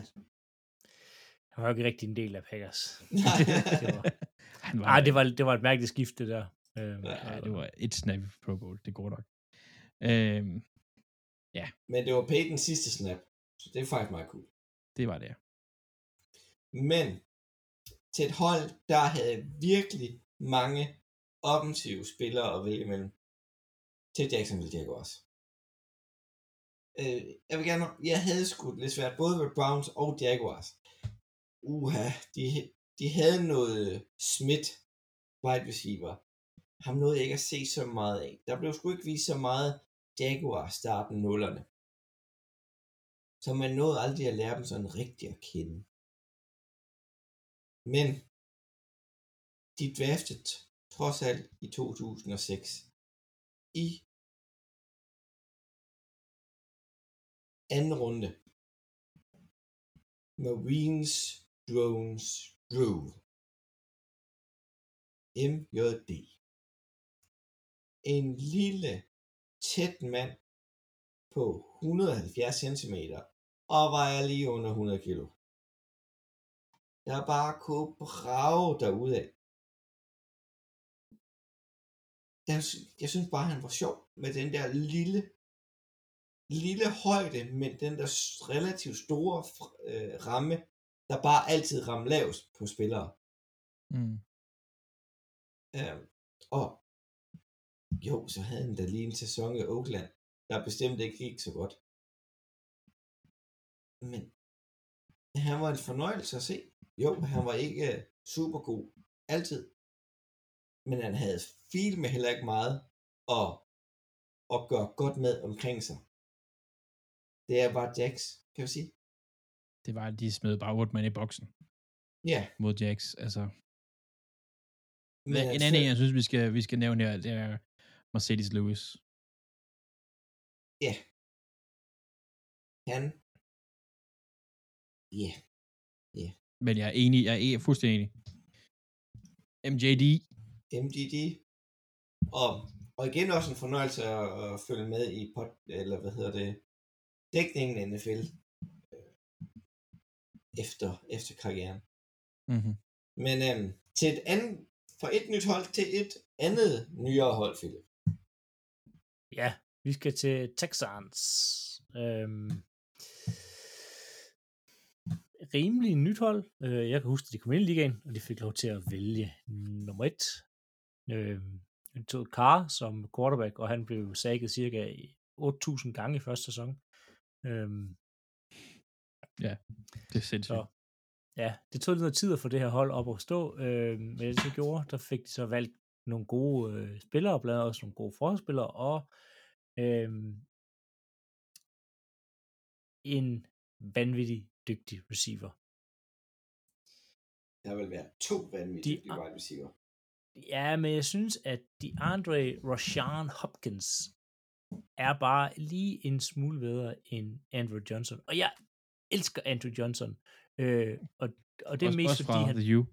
var jo ikke rigtig en del af Packers. Nej. Det var, Han ej, det var, det var et mærkeligt skift, det der. Øhm, Ja, det var et snap i Pro Bowl. Det går nok. Øhm, Men det var Peytons sidste snap, så det er faktisk meget cool. det var det. Men til et hold, der havde virkelig mange offensive spillere at vælge imellem, til Jacksonville Jaguars. Øh, jeg vil gerne, jeg havde skudt lidt svært, både ved Browns og Jaguars. Uha, de, de havde noget Smith wide receiver. Ham nåede jeg ikke at se så meget af. Der blev sgu ikke vist så meget Jaguar starten nullerne. Så man nåede aldrig at lære dem sådan rigtigt at kende. Men de draftet trods alt i 2006 i anden runde. Marines Drones Grove MJD en lille tæt mand på 170 cm og vejer lige under 100 kg der bare kunne brage derudad. Jeg, sy- jeg synes bare, han var sjov med den der lille, lille højde, men den der relativt store øh, ramme, der bare altid rammer lavest på spillere. Mm. Øh, og jo, så havde han da lige en sæson i Oakland, der bestemt ikke gik så godt. Men han var en fornøjelse at se. Jo, han var ikke super god altid. Men han havde fil med heller ikke meget og, og gøre godt med omkring sig. Det er bare Jax, kan vi sige. Det var, at de smed bare mand i boksen Ja, mod Jax. Altså, men en anden, en, jeg synes, vi skal, vi skal nævne her, det er Mercedes Lewis. han, ja, Men jeg er enig, jeg er fuldstændig enig. MJD, MGD. Og, og igen også en fornøjelse at, at følge med i pod, eller hvad hedder det, dækningen af NFL øh, efter, efter karrieren. mm-hmm. Men øhm, til et andet, fra et nyt hold til et andet nyere hold, Philip. Ja, vi skal til Texans. Øhm, rimelig nyt hold. Øh, jeg kan huske, at de kom ind i ligaen, og de fik lov til at vælge nummer et. Øhm, de tog Carr som quarterback, og han blev sækket cirka 8.000 gange i første sæson. Øhm, det er sindssygt. Så, ja, det tog lidt noget tid at få det her hold op at stå, øh, men det så gjorde, der fik de så valgt nogle gode øh, spillere, blandt andet også nogle gode forspillere, og øh, en vanvittig dygtig receiver. Der vil være to vanvittige De- wide receiver. Ja, men jeg synes, at de Andre Rashan Hopkins er bare lige en smule bedre end Andrew Johnson. Og jeg elsker Andrew Johnson. Øh, og, og det er også, mest også fordi han, U.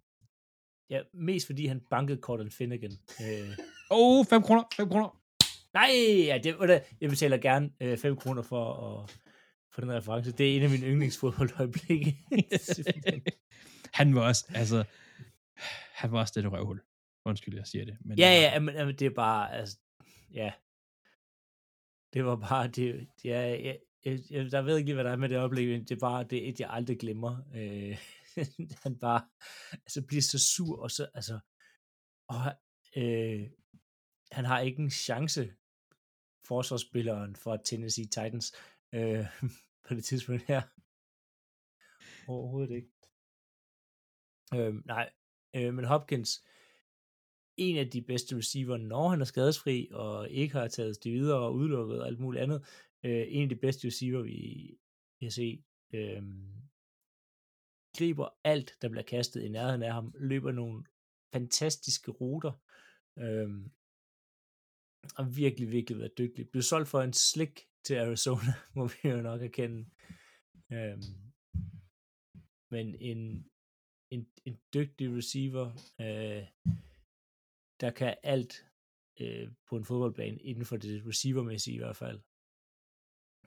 ja, mest fordi han bankede Corden Finnegan. Øh, Åh, oh, 5 kroner, 5 kroner. Nej, ja, det, jeg betaler gerne 5 kroner for, at, for den reference. Det er en af mine yndlingsfodboldøjeblikke. Han var også, altså, han var også det røvhul. Undskyld, jeg siger det. Men ja, ja, men, men det er bare, altså, ja. Det var bare, det, ja, jeg, jeg, jeg, der ved ikke lige, hvad der er med det øjeblik, men det er bare, det er et, jeg aldrig glemmer. Øh, han bare, altså, bliver så sur, og så, altså, og, øh, han har ikke en chance, forsvarsspilleren for Tennessee Titans, øh, på det tidspunkt her. Overhovedet ikke. Øh, nej, øh, men Hopkins, en af de bedste receiver, når han er skadesfri, og ikke har taget det videre og udelukket og alt muligt andet. Øh, en af de bedste receiver, vi, vi har set. Øh, griber alt, der bliver kastet i nærheden af ham, løber nogle fantastiske ruter, øh, og virkelig, virkelig været dygtig. Blev solgt for en slik til Arizona, må vi jo nok erkende. Øhm, men en, en, en dygtig receiver, øh, der kan alt øh, på en fodboldbane, inden for det receivermæssige i hvert fald.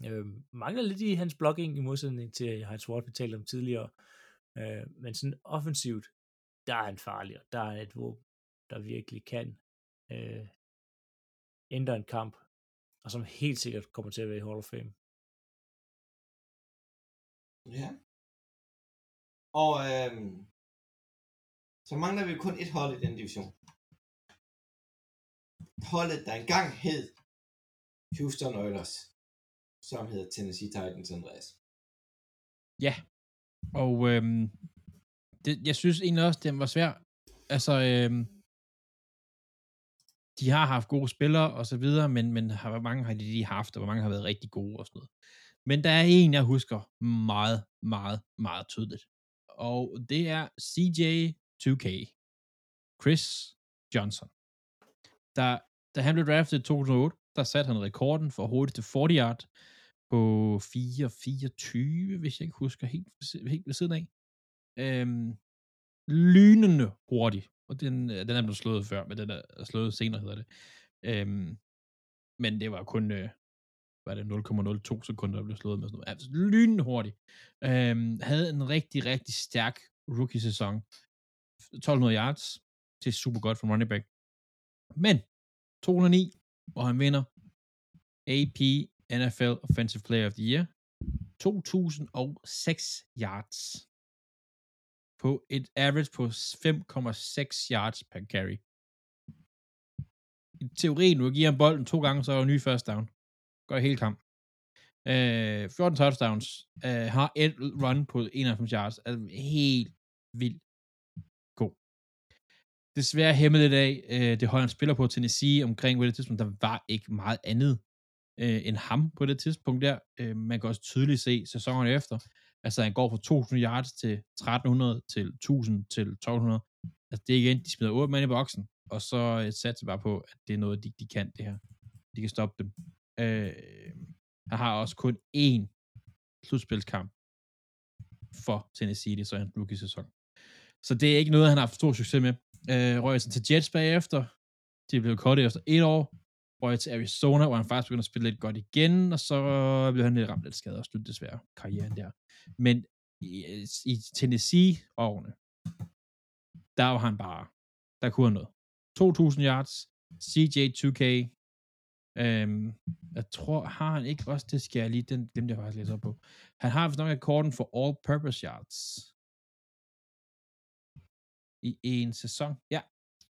Øh, mangler lidt i hans blocking i modsætning til Heinz Ward, vi talte om tidligere. Øh, men sådan offensivt, der er han farlig, og der er et våben, der virkelig kan øh, ændre en kamp og som helt sikkert kommer til at være i Hall of Fame. Ja. Og øhm, så mangler vi kun et hold i den division. Holdet, der engang hed Houston Oilers, som hedder Tennessee Titans, Andreas. Ja, og øhm, det, jeg synes egentlig også, den var svær. Altså, øhm, de har haft gode spillere og så videre, men, men har, hvor mange har de lige haft, og hvor mange har været rigtig gode og sådan noget. Men der er en, jeg husker meget, meget, meget tydeligt. Og det er CJ 2K. Chris Johnson. Der, da han blev draftet i 2008, der satte han rekorden for hurtigste 40 yard på 4.24, hvis jeg ikke husker helt, helt ved siden af. Øhm, lynende hurtig. Og den, øh, den er blevet slået før, men den er slået senere, hedder det. Øhm, men det var kun, øh, var det 0,02 sekunder, der blev slået med sådan noget. Altså lynhurtigt. Øhm, havde en rigtig, rigtig stærk rookie-sæson. 1200 yards. Det er super godt for running back. Men 209, hvor han vinder AP NFL Offensive Player of the Year. 2006 yards på et average på 5,6 yards per carry. I teorien, du giver ham bolden to gange, så er der ny first down. Gør hele kamp. Øh, 14 touchdowns. Øh, har et run på 91 yards. Altså helt vildt god. Desværre hæmmet i dag, øh, det hold, han spiller på Tennessee omkring på det tidspunkt, der var ikke meget andet øh, end ham på det tidspunkt der. Øh, man kan også tydeligt se sæsonerne efter, Altså, han går fra 2.000 yards til 1300 til 1000 til 1200. Altså, det er igen, de smider 8 mand i boksen, og så satte satser bare på, at det er noget, de, de kan, det her. De kan stoppe dem. Øh, han har også kun én slutspilskamp for Tennessee, det er så hans rookie-sæson. Så det er ikke noget, han har haft stor succes med. Øh, røg til Jets bagefter. De blev kottet efter et år. Røg til Arizona, hvor han faktisk begyndte at spille lidt godt igen, og så blev han lidt ramt lidt skadet og sluttede desværre karrieren der. Men i, i Tennessee-årene, der var han bare, der kunne han noget. 2.000 yards, CJ 2K, øhm, jeg tror, har han ikke også, det skal jeg lige, den, dem jeg faktisk læser op på. Han har vist nok rekorden for all-purpose yards i en sæson. Ja,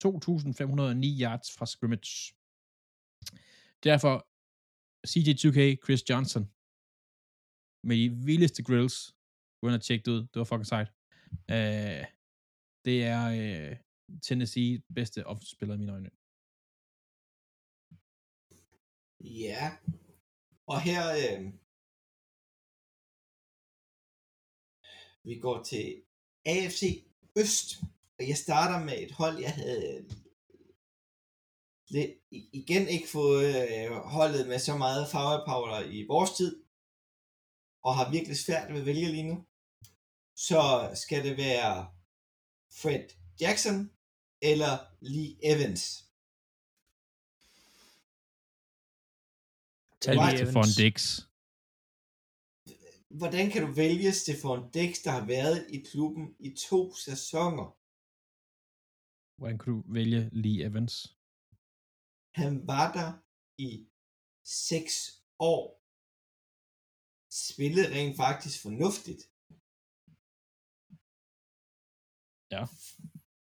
2.509 yards fra scrimmage. Derfor CJ 2K, Chris Johnson, med de vildeste grills. Gå ind og tjek det ud. Det var fucking sejt. Uh, det er uh, Tennessee bedste offensivspiller i mine øjne. Ja. Og her øh, vi går til AFC Øst. Og jeg starter med et hold, jeg havde øh, lidt, igen ikke fået øh, holdet med så meget power i vores tid og har virkelig svært ved at vælge lige nu, så skal det være Fred Jackson eller Lee Evans. Tag Lee Stefan Dix. Hvordan kan du vælge Stefan Dix, der har været i klubben i to sæsoner? Hvordan kan du vælge Lee Evans? Han var der i seks år spillede rent faktisk fornuftigt. Ja.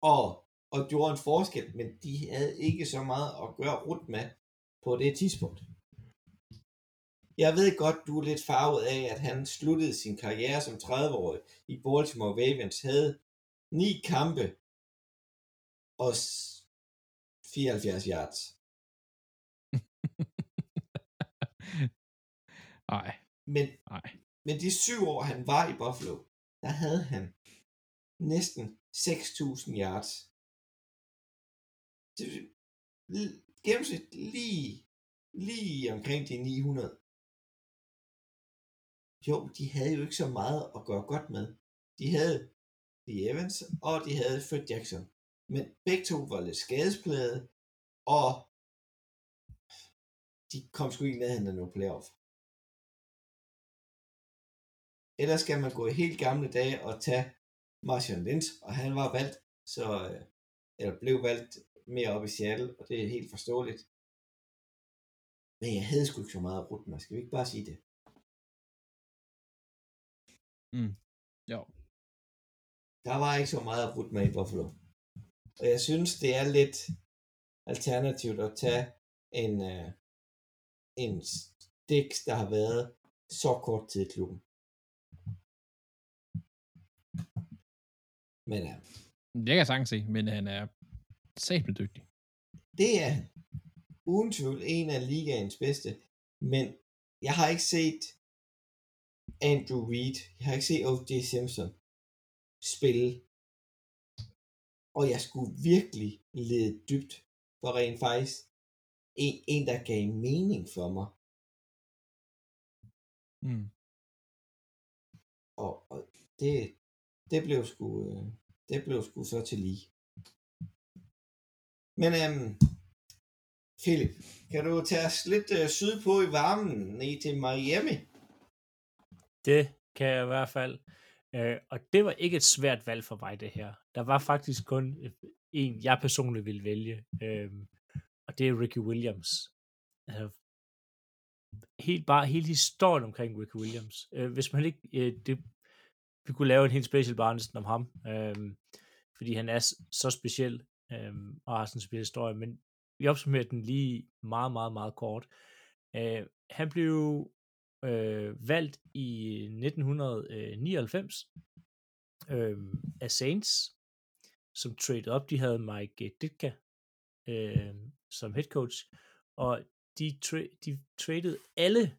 Og, og gjorde en forskel, men de havde ikke så meget at gøre rundt med på det tidspunkt. Jeg ved godt, du er lidt farvet af, at han sluttede sin karriere som 30-årig i Baltimore Ravens, havde ni kampe og 74 yards. Nej. Men, Nej. men de syv år, han var i Buffalo, der havde han næsten 6.000 yards. Det, gennemsnit lige, lige omkring de 900. Jo, de havde jo ikke så meget at gøre godt med. De havde The Evans, og de havde Fred Jackson. Men begge to var lidt skadesplade, og de kom sgu ikke ned af noget playoff. Ellers skal man gå i helt gamle dage og tage Martian Lynch, og han var valgt, så, øh, eller blev valgt mere op i Seattle, og det er helt forståeligt. Men jeg havde sgu ikke så meget rudt mig. Skal vi ikke bare sige det? Jo. Der var ikke så meget rudt med i Buffalo. Og jeg synes, det er lidt alternativt at tage en, uh, en Dix, der har været så kort tid i klubben. Men uh, Jeg kan sagtens se, men han er sabelt dygtig. det er uden tvivl en af ligaens bedste. Men jeg har ikke set Andrew Reid, jeg har ikke set O.J. Simpson spille. Og jeg skulle virkelig lede dybt for rent faktisk en, en der gav mening for mig. Mm. Og, og det, det blev sgu, øh, det blev sgu så til lige. Men øhm, Philip, kan du tage os lidt øh, sydpå i varmen ned til Miami? Det kan jeg i hvert fald. Øh, og det var ikke et svært valg for mig, det her. Der var faktisk kun øh, en, jeg personligt ville vælge. Øh, og det er Ricky Williams. Altså, helt bare hele historien omkring Ricky Williams. Øh, hvis man ikke... Øh, det, vi kunne lave en helt special bare næsten om ham. Øh, fordi han er så speciel øh, og har sådan en speciel historie. Men vi opsummerer den lige meget, meget, meget kort. Øh, han blev øh, valgt i 1999 øh, af Saints, som traded op. De havde Mike Ditka øh, som head coach, og de, tra- de traded alle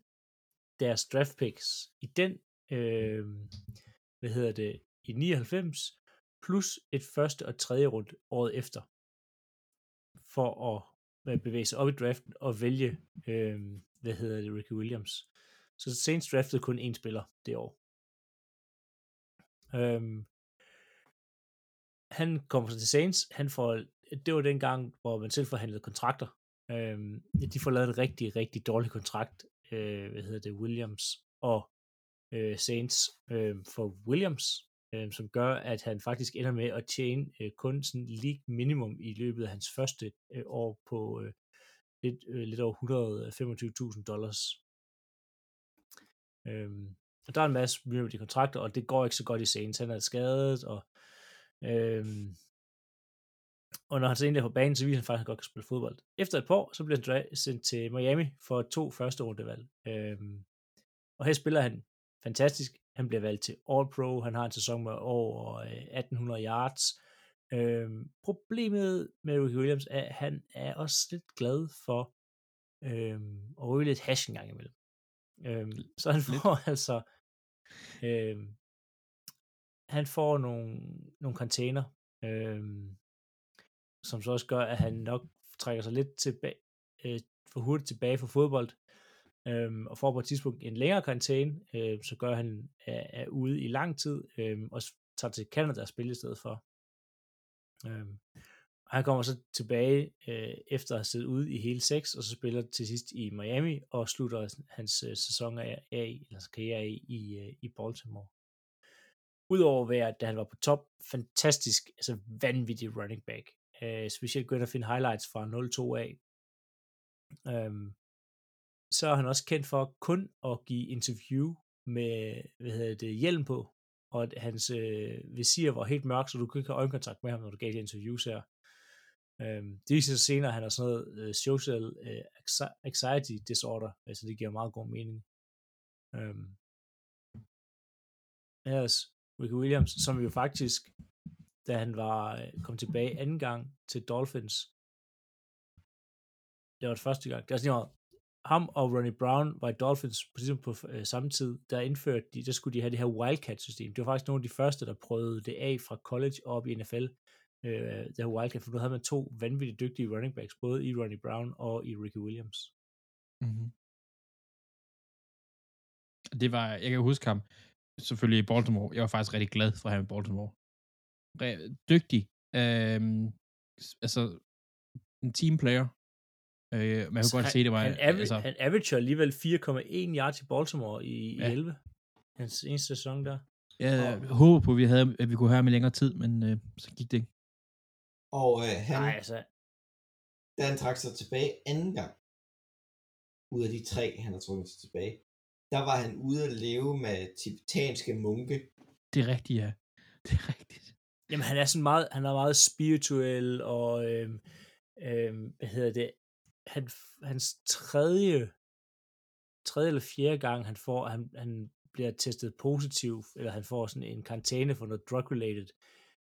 deres draft picks i den, øh, hvad hedder det, i 99, plus et første og tredje rundt året efter, for at bevæge sig op i draften og vælge, øh, hvad hedder det, Ricky Williams. Så Saints draftede kun én spiller det år. Øhm, han kommer så til Saints, han får, det var den gang, hvor man selv forhandlede kontrakter. Øhm, de får lavet en rigtig, rigtig dårlig kontrakt, øh, hvad hedder det, Williams og øh, Saints øh, for Williams, øh, som gør, at han faktisk ender med at tjene øh, kun sådan league minimum i løbet af hans første øh, år på øh, lidt, øh, lidt over 125.000 dollars. Øh, og der er en masse de kontrakter, og det går ikke så godt i Saints. Han er skadet, og, øh, og når han så endelig er på banen, så viser han faktisk, at han godt kan spille fodbold. Efter et par år, så bliver han sendt til Miami for to første rundevalg. Øhm, og her spiller han fantastisk. Han bliver valgt til All-Pro. Han har en sæson med over øh, 1800 yards. Øhm, problemet med Ricky Williams er, at han er også lidt glad for øhm, at ryge lidt hash en gang imellem. Øhm, så han får altså øhm, han får nogle, nogle container, øhm, som så også gør, at han nok trækker sig lidt tilbage, øh, for hurtigt tilbage fra fodbold, øhm, og får på et tidspunkt en længere karantæne, øh, så gør han er, er ude i lang tid, øh, og tager til Canada og spiller i stedet for. Øhm, og han kommer så tilbage øh, efter at have siddet ude i hele seks, og så spiller til sidst i Miami, og slutter hans øh, sæson af, af eller hans karriere af i, øh, i Baltimore. Udover at være, da han var på top, fantastisk, altså vanvittig running back. Øh, specielt gå ind og finde highlights fra 0-2 af. Øhm, så er han også kendt for kun at give interview med, hvad hedder det, hjelm på, og at hans øh, visir var helt mørk, så du kunne ikke have øjenkontakt med ham, når du gav de interviews her. Øhm, det viser sig senere, at han har sådan noget øh, social øh, anxiety disorder, altså det giver meget god mening. Øhm, ellers, Ricky Williams, som jo faktisk, da han var øh, kom tilbage anden gang til Dolphins, det var det første gang, det var sådan noget, ham og Ronnie Brown var i Dolphins på, på øh, samme tid, der indførte de, der skulle de have det her Wildcat-system. Det var faktisk nogle af de første, der prøvede det af fra college op i NFL, øh, det her Wildcat, for nu havde man to vanvittigt dygtige running backs, både i Ronnie Brown og i Ricky Williams. Mm-hmm. Det var, jeg kan huske ham, selvfølgelig i Baltimore. Jeg var faktisk rigtig glad for ham i Baltimore. Re- dygtig. Øh, altså, en teamplayer. Øh, man kunne godt han, se, det var... han, aver, altså, han averager alligevel 4,1 yards i Baltimore i, Ja. i 11. Hans eneste sæson der. jeg håber på, at vi, havde, at vi kunne have ham i længere tid, men øh, så gik det ikke. Og øh, han, Nej, altså, da han trak sig tilbage anden gang, ud af de tre, han har trukket sig tilbage, der var han ude at leve med tibetanske munke. Det er rigtigt, ja. Det er rigtigt. Jamen, han er sådan meget, han er meget spirituel, og øhm, øhm, hvad hedder det, han, hans tredje, tredje eller fjerde gang, han får, han, han bliver testet positiv, eller han får sådan en karantæne for noget drug-related,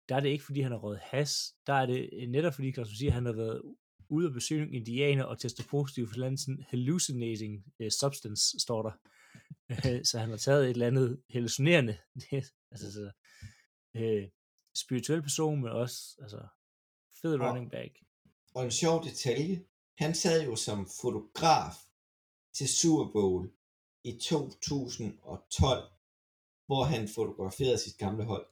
der er det ikke, fordi han har røget has, der er det netop fordi, kan man sige, han har været ude at besøge indianer og testet positiv for en sådan hallucinating uh, substance, står der. så han har taget et eller andet hallucinerende, altså så, øh, spirituel person, men også altså, fed running back. Og en sjov detalje, han sad jo som fotograf til Super Bowl i 2012, hvor han fotograferede sit gamle hold.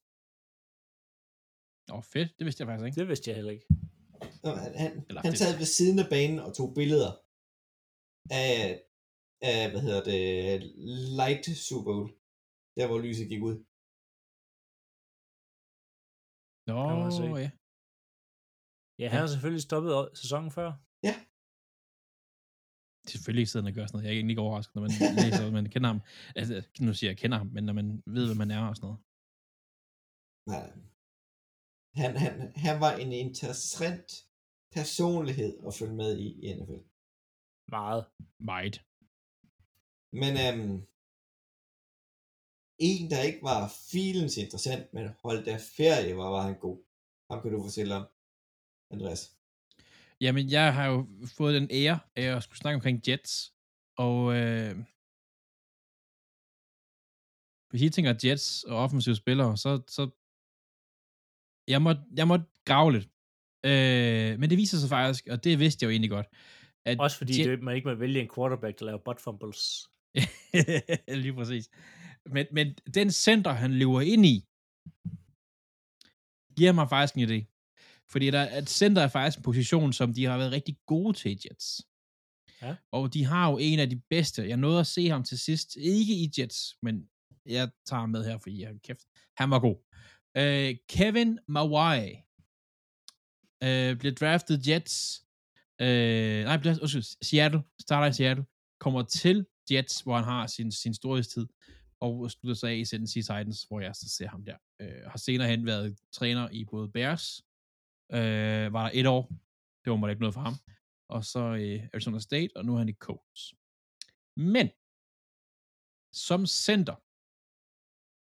Åh, oh, fedt. Det vidste jeg faktisk ikke. Det vidste jeg heller ikke. Han, han, Eller han sad ved siden af banen og tog billeder af, af hvad hedder det, Light Super Bowl, der hvor lyset gik ud. Nå, ja. Ja, han har selvfølgelig stoppet sæsonen før. Selvfølgelig ikke sidder han og gør sådan noget. Jeg er egentlig ikke overrasket, når man læser, at man kender ham. Altså, nu siger jeg, jeg kender ham, men når man ved, hvad man er og sådan noget. Nej. Han, han, han var en interessant personlighed at følge med i i NFL. Meget. Meget. Men øhm, en, der ikke var filens interessant, men holdt af ferie, var, var han god. Ham kan du fortælle om, Andreas. Jamen, jeg har jo fået den ære af at skulle snakke omkring Jets, og øh, hvis I tænker Jets og offensive spillere, så, så jeg må, jeg må grave lidt. Øh, men det viser sig faktisk, og det vidste jeg jo egentlig godt, at Også fordi Jet- det, man ikke må vælge en quarterback, der laver butt fumbles. Lige præcis. Men, men den center, han lever ind i, giver mig faktisk en idé. Fordi der, at center er faktisk en position, som de har været rigtig gode til i Jets. Ja. Og de har jo en af de bedste. Jeg nåede at se ham til sidst. Ikke i Jets, men jeg tager ham med her, fordi jeg kæft. Han var god. Øh, Kevin Mawai øh, blev draftet Jets. Øh, nej, blev, undskyld, Seattle. Starter i Seattle. Kommer til Jets, hvor han har sin, sin storhedstid, og slutter sig af i Tennessee Titans, hvor jeg så ser ham der. Øh, har senere hen været træner i både Bears, øh, var der et år, det var måtte ikke noget for ham, og så øh, Arizona State, og nu er han i Colts. Men, som center,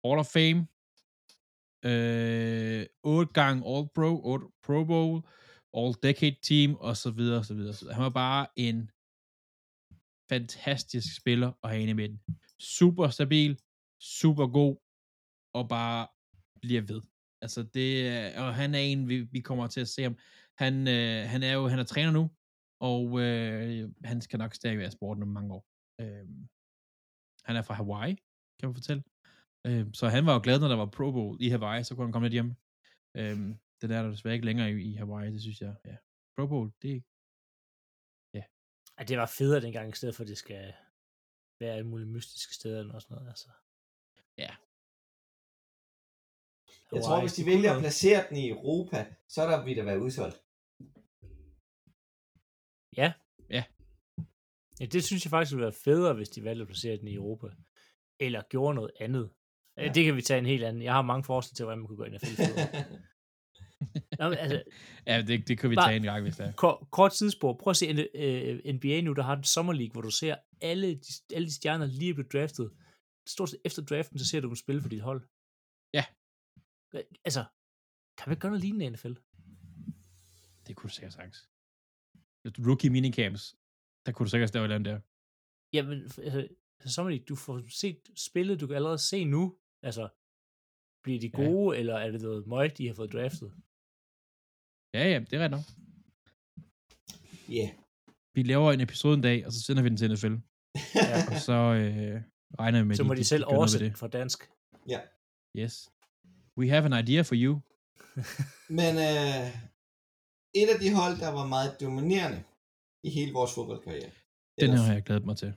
Hall of Fame, øh, 8 gange All Pro, 8 Pro Bowl, All Decade Team, og så videre, og så videre, og så videre. Han var bare en fantastisk spiller at have inde i midten. Super stabil, super god, og bare bliver ved. Altså det, er- og han er en, vi, vi kommer til at se ham. Han, øh, han er jo, han er træner nu, og øh, han skal nok stadig være sporten om mange år. Øh, han er fra Hawaii, kan man fortælle. Øh, så han var jo glad, når der var Pro Bowl i Hawaii, så kunne han komme lidt hjem. Øh, det der er der desværre ikke længere i, i Hawaii, det synes jeg, ja. Pro Bowl, det Ej, det var federe dengang, i stedet for, at det skal være alle mulige mystiske steder eller sådan noget. Altså. Ja. Jeg tror, hvis de vælger at placere den i Europa, så er der vil der være udsolgt. Ja. Ja. Ja, det synes jeg faktisk ville være federe, hvis de valgte at placere den i Europa. Eller gjorde noget andet. Ja. Det kan vi tage en helt anden. Jeg har mange forslag til, hvordan man kunne gå ind og finde Nå, men altså, Ja, det, det kan vi Bare- tage en gang, hvis det er. kort, kort tidsspor. Prøv at se uh, NBA nu, der har en Summer League, hvor du ser alle de, alle de stjerner lige er blevet draftet. Stort set efter draften, så ser du dem spille for dit hold. Ja. Altså, kan vi ikke gøre noget lignende i NFL? Det kunne du sikkert sagtens. Rookie minicamps, der kunne du sikkert lave et eller andet der. Jamen, altså, Summer League, du får set spillet, du kan allerede se nu. Altså, bliver de Ja. gode, ja. eller er det noget møg, de har fået draftet? Ja, ja, det er ret nok. Ja. Vi laver en episode en dag, og så sender vi den til NFL. Ja. Og så øh, regner vi med, så må de, selv noget ved oversætte den fra dansk. Yes. We have an idea for you. Men øh, et af de hold, der var meget dominerende i hele vores fodboldkarriere. Den Eller- her har jeg glædet mig til.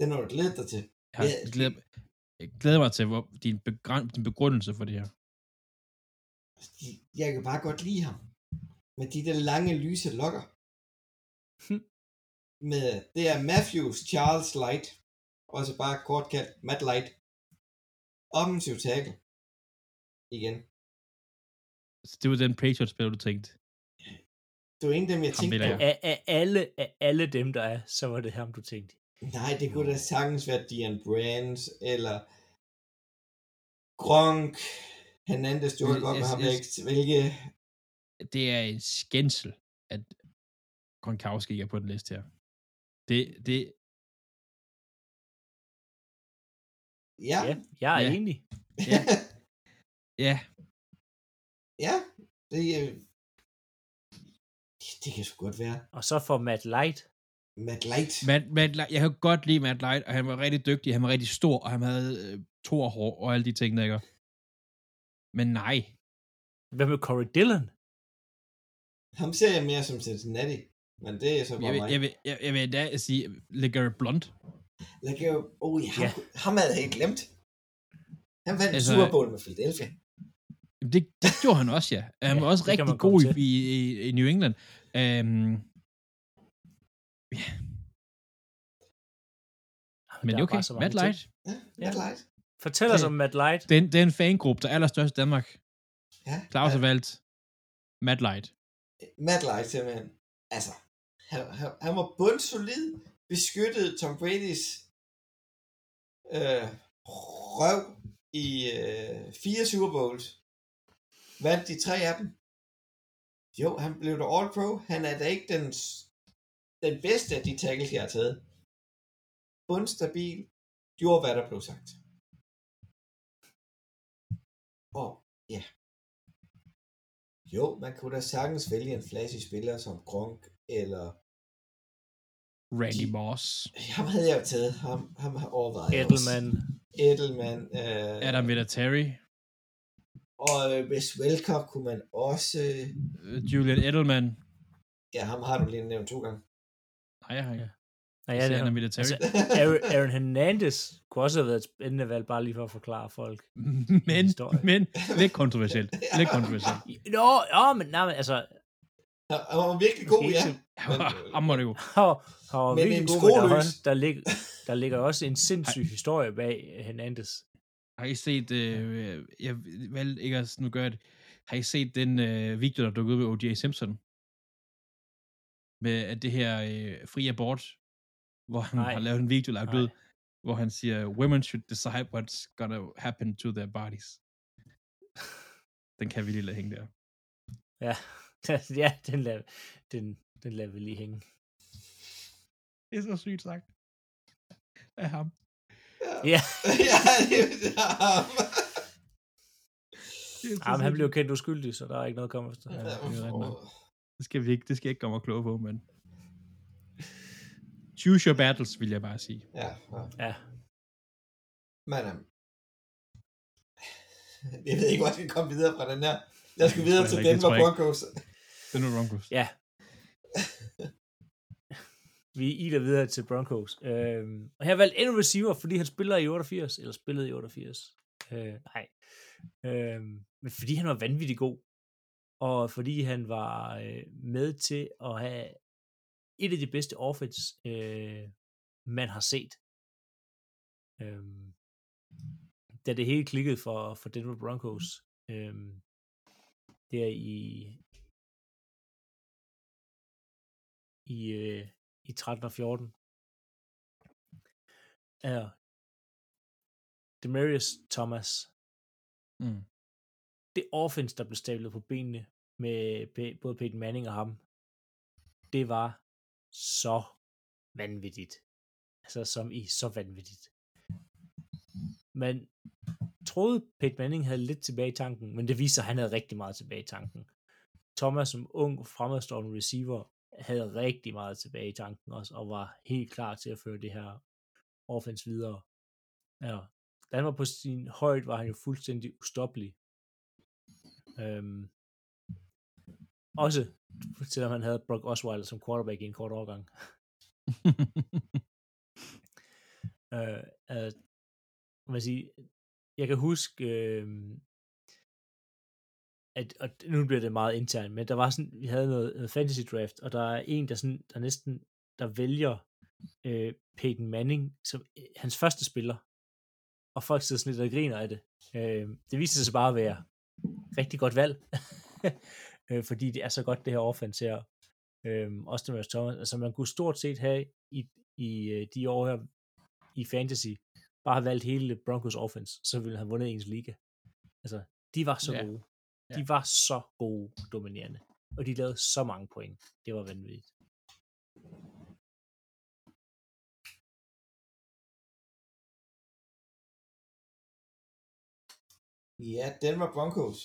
Den har du glædet dig til. Jeg, har, jeg, glæder, jeg glæder mig til hvor, din, begræn, din begrundelse for det her. De- Jeg kan bare godt lide ham. Med de der lange, lyse lokker. med, det er Matthews Charles Light, også bare kort kaldt Matt Light. Offensiv tackle. Igen. Så det var den Patriots-spiller, du tænkte. Det var en af dem, jeg Ham tænkte på. Af, af, alle, af alle dem, der er, så var det ham, du tænkte. Nej, det kunne da sagtens være Dion Brands, eller Gronk, Hernandez det Jeg- godt, jeg- ham vælge. Det er en skændsel, at Gronkowski ikke er på den liste her. Det, det, Ja, Ja, jeg er Ja. enig. Ja. ja, ja, det, øh, det kan sgu godt være. Og så for Matt Light. Matt Light. Matt, Matt, Li- jeg kan godt lide Matt Light, og han var rigtig dygtig, han var rigtig stor, og han havde øh, torhår og alle de ting, der ikke? Men nej, Hvad med Corey Dillon? Ham ser jeg mere som Cincinnati, men det er så bare jeg vil, mig. jeg vil, jeg, jeg vil endda sige LeGarrette Blunt. Jo, oh, ja, ham, Ja. ham havde jeg helt glemt. Han vandt altså, Super Bowl med Philadelphia. Det, det gjorde han også, ja. Han Ja, var også det kan rigtig god i, i, i- New England. Um, men der det er okay. Matt. Light. Ja, Matt Light. Fortæl os om Matt Light. Det er, en, det er en fangruppe, der er allerstørst i Danmark. Ja, Claus ja. har valgt Matt Light. Matt Light simpelthen. Altså, han, han, han var bundsolid, beskyttede Tom Brady's øh, røv i øh, fire Super Bowls. Vandt de tre af dem. Jo, han blev der All-Pro. Han er da ikke den, den bedste af de tackles, jeg har taget. Bundstabil. Gjorde, hvad der blev sagt. Og ja. Jo, man kunne da sagtens vælge en flashy spiller som Gronk, eller Randy Moss. ham havde jeg jo taget. Ham, ham har overvejet. Edelman. også. Edelman. Øh, Adam Vinatieri. Og øh, Wes Welker kunne man også... øh, Julian Edelman. Ja, ham har du lige nævnt to gange. Nej, jeg har ikke. Nej, Jeg ja, det er er, military. altså, Aaron, Hernandez kunne også have været et spændende valg, bare lige for at forklare folk. men, men, lidt kontroversielt. Lidt kontroversielt. Nå, ja, men, nej, men altså, Han var virkelig god, ja. Han må det jo. han var, var virkelig en god, men der, var der, ligger, der ligger også en sindssyg historie bag Hernandez. Har I set, øh, jeg vil ikke at nu gøre det, har I set den øh, video, der dukkede ud med O.J. Simpson? Med at det her øh, fri abort, hvor han Nej. har lavet en video lagt Nej. ud, hvor han siger, women should decide what's gonna happen to their bodies. Den kan vi lige lade hænge der. Ja, ja den, lader, den, den lader vi lige hænge. Det er så sygt sagt. Af ham. Ja, ja, det er ham. Jamen, han blev kendt uskyldig, så der er ikke noget at komme efter. Ja, det skal vi ikke, det skal jeg ikke komme og kloge på, men... Choose your battles, vil jeg bare sige. Ja, ja. Ja, Men, øhm, jeg ved ikke, hvor jeg skal komme videre fra den her. Jeg skal videre tror til Denver jeg. Broncos. Det er nu Broncos. ja. Vi iler videre til Broncos. Øh, og jeg har valgt endnu receiver, fordi han spiller i 88, eller spillede i 88. Øh, nej. Øh, men fordi han var vanvittig god. Og fordi han var øh, med til at have et af de bedste offense, øh, man har set. Øh, da det hele klikkede for, for Denver Broncos. øh, der i i, øh, i 13 og 14 er Demarius Thomas Mm. det offense, der blev stablet på benene med både Peyton Manning og ham, det var så vanvittigt. Altså som i så vanvittigt. Man troede, Peyton Manning havde lidt tilbage i tanken, men det viser, at han havde rigtig meget tilbage i tanken. Thomas som ung, fremadstående receiver, havde rigtig meget tilbage i tanken også, og var helt klar til at føre det her offense videre. Ja. Da han var på sin højde, var han jo fuldstændig ustoppelig. Øhm, også selvom han havde Brock Osweiler som quarterback i en kort overgang. øh, øh, man sige, jeg kan huske, øh, at, og nu bliver det meget internt, men der var sådan, vi havde noget, noget fantasy draft, og der er en, der, sådan, der næsten der vælger øh, Peyton Manning som øh, hans første spiller, og folk sidder sådan lidt og griner af det. Øh, det viser sig bare at være rigtig godt valg, øh, fordi det er så godt, det her offense her. Øh, også Thomas Thomas, altså man kunne stort set have i, i øh, de år her i fantasy, bare have valgt hele Broncos offense, så ville han have vundet ens liga. Altså, de var så Ja. gode. Ja. De var så gode dominerende. Og de lavede så mange point. Det var vanvittigt. Ja, Denver Broncos.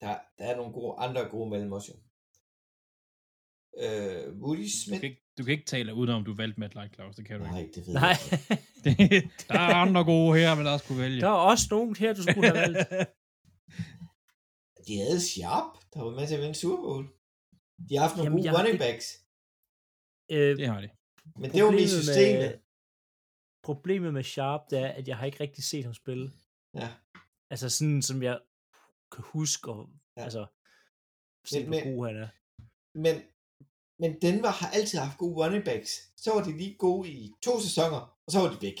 Der, der er nogle gode, andre gode mellem os jo. Øh, Woody Du Smith. kan, ikke, du kan ikke tale udenom, du valgte Matt Light, Claus. Det kan du Nej, ikke. det ved Nej, jeg ikke. Der er andre gode her, men der også kunne vælge. der er også nogen her, du skulle have valgt. De havde Sharp, der var med til at vinde Super Bowl. De har haft nogle Jamen, gode running backs, Øh, Det har de. men det var mest systemet. problemet med Sharp, det er, at jeg har ikke rigtig set ham spille. Ja. Altså sådan, som jeg kan huske, og Ja. altså, se, Men- hvor god han er. Men, men Denver har altid haft gode running backs. Så var de lige gode i to sæsoner, og så var de væk.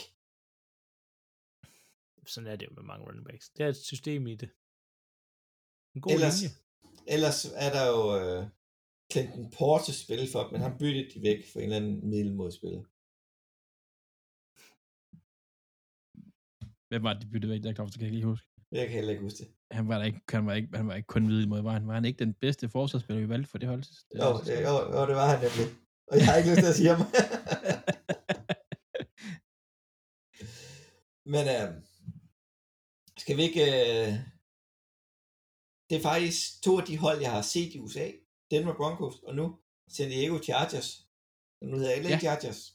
Sådan er det jo med mange running backs. Det er et system i det. En god Ellers, linje. ellers er der jo øh, Clinton Porter spil for, men han byttede de væk for en eller anden middelmodspiller. Hvem var det, de byttede væk? Der, kan jeg ikke huske. Jeg kan heller ikke huske det. Han var, ikke, han var ikke, han var ikke kun middelmåde. Var han, var han ikke den bedste forsvarsspiller, vi valgte for det hold? Det Jo, det, jo, jo, det var han nemlig. Og jeg har ikke lyst til at sige ham. Men øh, skal vi ikke... Øh, det er faktisk to af de hold, jeg har set i USA. Denver Broncos og nu San Diego Chargers. Nu hedder LA Ja. Chargers.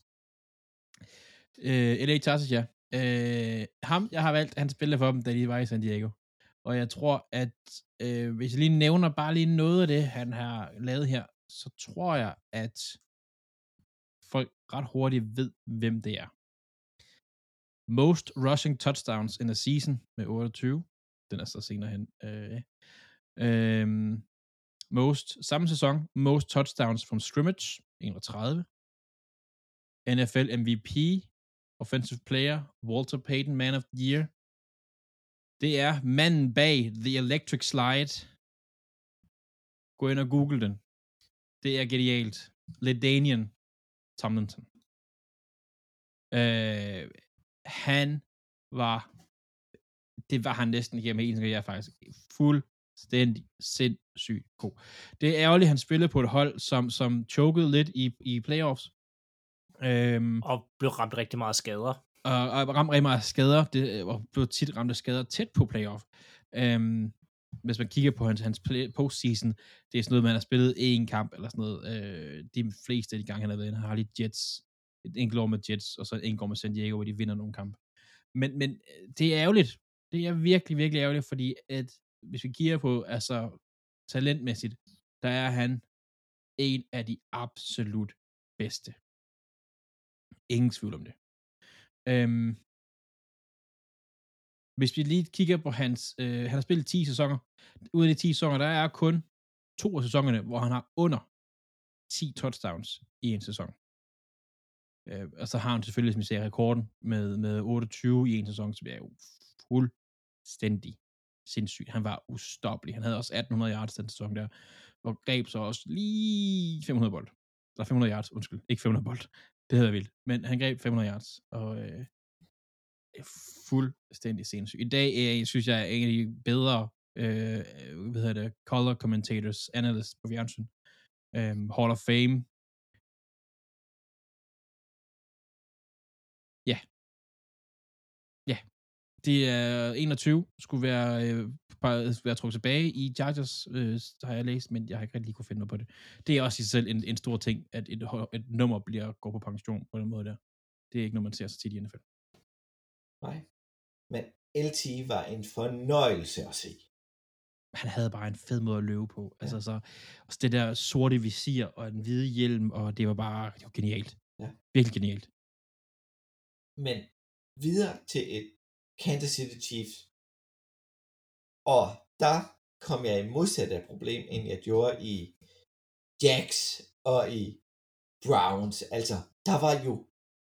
Øh, L.A. Chargers, ja. Øh, ham, jeg har valgt, han spillede for dem, da de var i San Diego. Og jeg tror, at øh, hvis jeg lige nævner bare lige noget af det, han har lavet her, så tror jeg, at folk ret hurtigt ved, hvem det er. Most rushing touchdowns in a season med 28. Den er så senere hen. Øh, Øhm, most, samme sæson, most touchdowns from scrimmage, 31. NFL MVP, Offensive Player, Walter Payton, Man of the Year. Det er manden bag The Electric Slide. Gå ind og google den. Det er genialt. Ledanian Tomlinson. Øh, han var, det var han næsten igennem hele sin karriere faktisk, fuld fuldstændig sindssygt god. Det er ærgerligt, at han spillede på et hold, som, som chokede lidt i, i playoffs. Øhm, Og blev ramt rigtig meget skader. og, og ramt rigtig meget skader, det, og blev tit ramt af skader tæt på playoff. Øhm, hvis man kigger på hans, hans postseason, det er sådan noget, man har spillet én kamp, eller sådan noget. Øh, de fleste af de gange, han har været inde, har lige Jets, et enkelt år med Jets, og så et enkelt år med San Diego, hvor de vinder nogle kampe. Men, men øh, det er ærgerligt. Det er virkelig, virkelig ærgerligt, fordi at, hvis vi kigger på, altså talentmæssigt, der er han en af de absolut bedste. Ingen tvivl om det. Øhm, hvis vi lige kigger på hans, øh, han har spillet 10 sæsoner. Ud af de 10 sæsoner, der er kun to af sæsonerne, hvor han har under 10 touchdowns i en sæson. Øh, og så har han selvfølgelig, som vi ser, rekorden med, med 28 i en sæson, som er jo fuldstændig sindssyg. Han var ustoppelig. Han havde også 1800 yards den sæson der, og greb så også lige 500 bold. Der 500 yards, undskyld. Ikke 500 bold. Det hedder vildt. Men han greb 500 yards, og øh, er fuldstændig sindssyg. I dag er, synes jeg, er en af de bedre øh, hvad hedder det, color commentators, analysts på fjernsyn. Øh, Hall of Fame. Det er 21, skulle være, øh, bare, være trukket tilbage i Chargers, øh, har jeg læst, men jeg har ikke rigtig lige kunne finde noget på det. Det er også i sig selv en, en stor ting, at et, et nummer bliver går på pension på den måde der. Det er ikke noget, man ser så tit i NFL. Nej. Men LT var en fornøjelse at se. han havde bare en fed måde at løbe på. Ja. Altså så, også det der sorte visir og en hvide hjelm, og det var bare det var genialt. Ja. Virkelig genialt. Men videre til et Kansas City Chiefs. Og der kom jeg i modsatte problem, end jeg gjorde i Jacks og i Browns. Altså, der var jo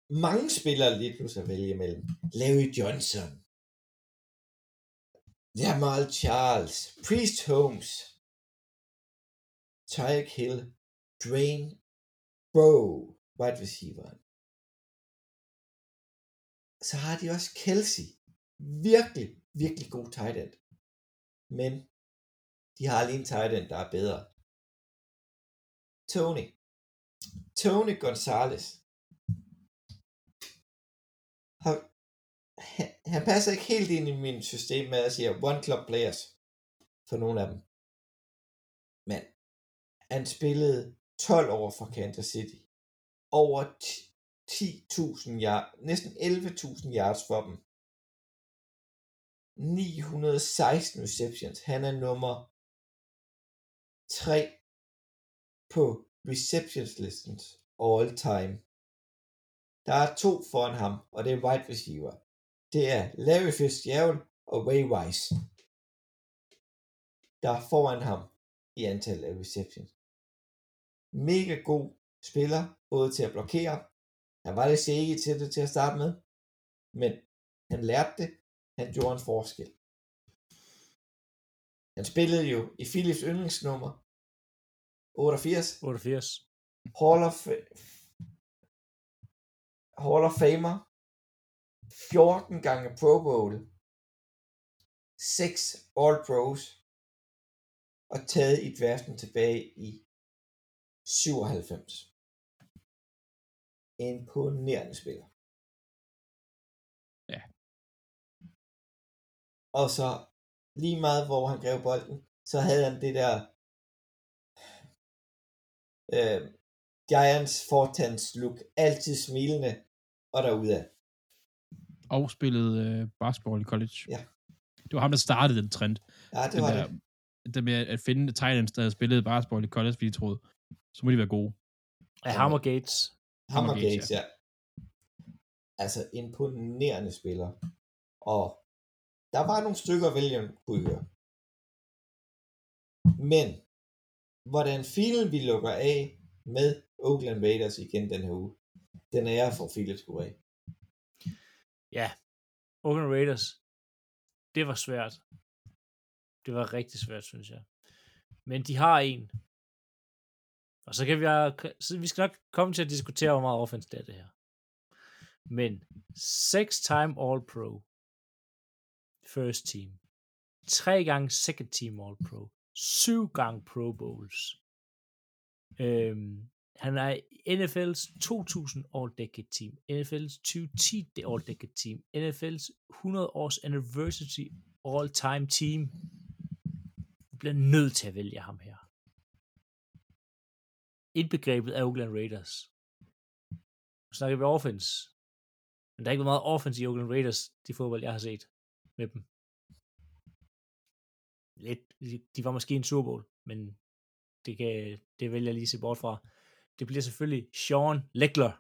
mange spillere lige pludselig at vælge imellem. Larry Johnson, Jamal Charles, Priest Holmes, Tyreek Hill, Dwayne Bro, wide receiver. Så har de også Kelsey. Virkelig, virkelig god tight end. Men de har lige en tight end, der er bedre. Tony. Tony Gonzalez. Har, han, han passer ikke helt ind i min system med at sige one club players for nogle af dem. Men han spillede 12 år for Kansas City. Over 10.000 yards, næsten 11.000 yards for dem. 916 receptions. Han er nummer 3 på receptions all time. Der er to foran ham, og det er wide receiver. Det er Larry Fitzgerald og Ray Rice. Der er foran ham i antal af receptions. Mega god spiller, både til at blokere. Han var lidt ikke til det til at starte med, men han lærte det. Han gjorde en forskel. Han spillede jo i Philips yndlingsnummer 88. 88. Hall of, Hall of Famer. 14 gange Pro Bowl. 6 All Pros. Og taget i draften tilbage i 97. Imponerende spiller. Og så lige meget hvor han grev bolden, så havde han det der øh, Giants fortands look, altid smilende og derudad. Og spillede øh, basketball i college. Ja. Det var ham, der startede den trend. Ja, det Den var der, det. det med at finde Titans, der havde spillet basketball i college, fordi de troede, så må de være gode. Af Hammer Gates. Hammer Gates, Gates, ja. Altså imponerende spiller. Og der var nogle stykker William kunne høre. Men, hvordan filen vi lukker af med Oakland Raiders igen den her uge, den er jeg for filet skulle af. Ja, Oakland Raiders. Det var svært. Det var rigtig svært, synes jeg. Men de har en. Og så kan vi, øh, så vi skal nok komme til at diskutere, hvor meget offense det er det her. Men 6-time All Pro. First team. Tre gange second team All Pro. Syv gange Pro Bowls. Øhm, han er NFL's 2000 All-Decade Team, NFL's 2010 All-Decade Team, NFL's 100 års Anniversary All-Time Team. Vi bliver nødt til at vælge ham her. Indbegrebet af Oakland Raiders. Nu snakker vi offense. Men der er ikke været meget offense i Oakland Raiders, de fodbold, jeg har set med dem. Lidt, de var måske en Super Bowl, men det, kan, det vælger jeg lige se bort fra. Det bliver selvfølgelig Sean Leckler.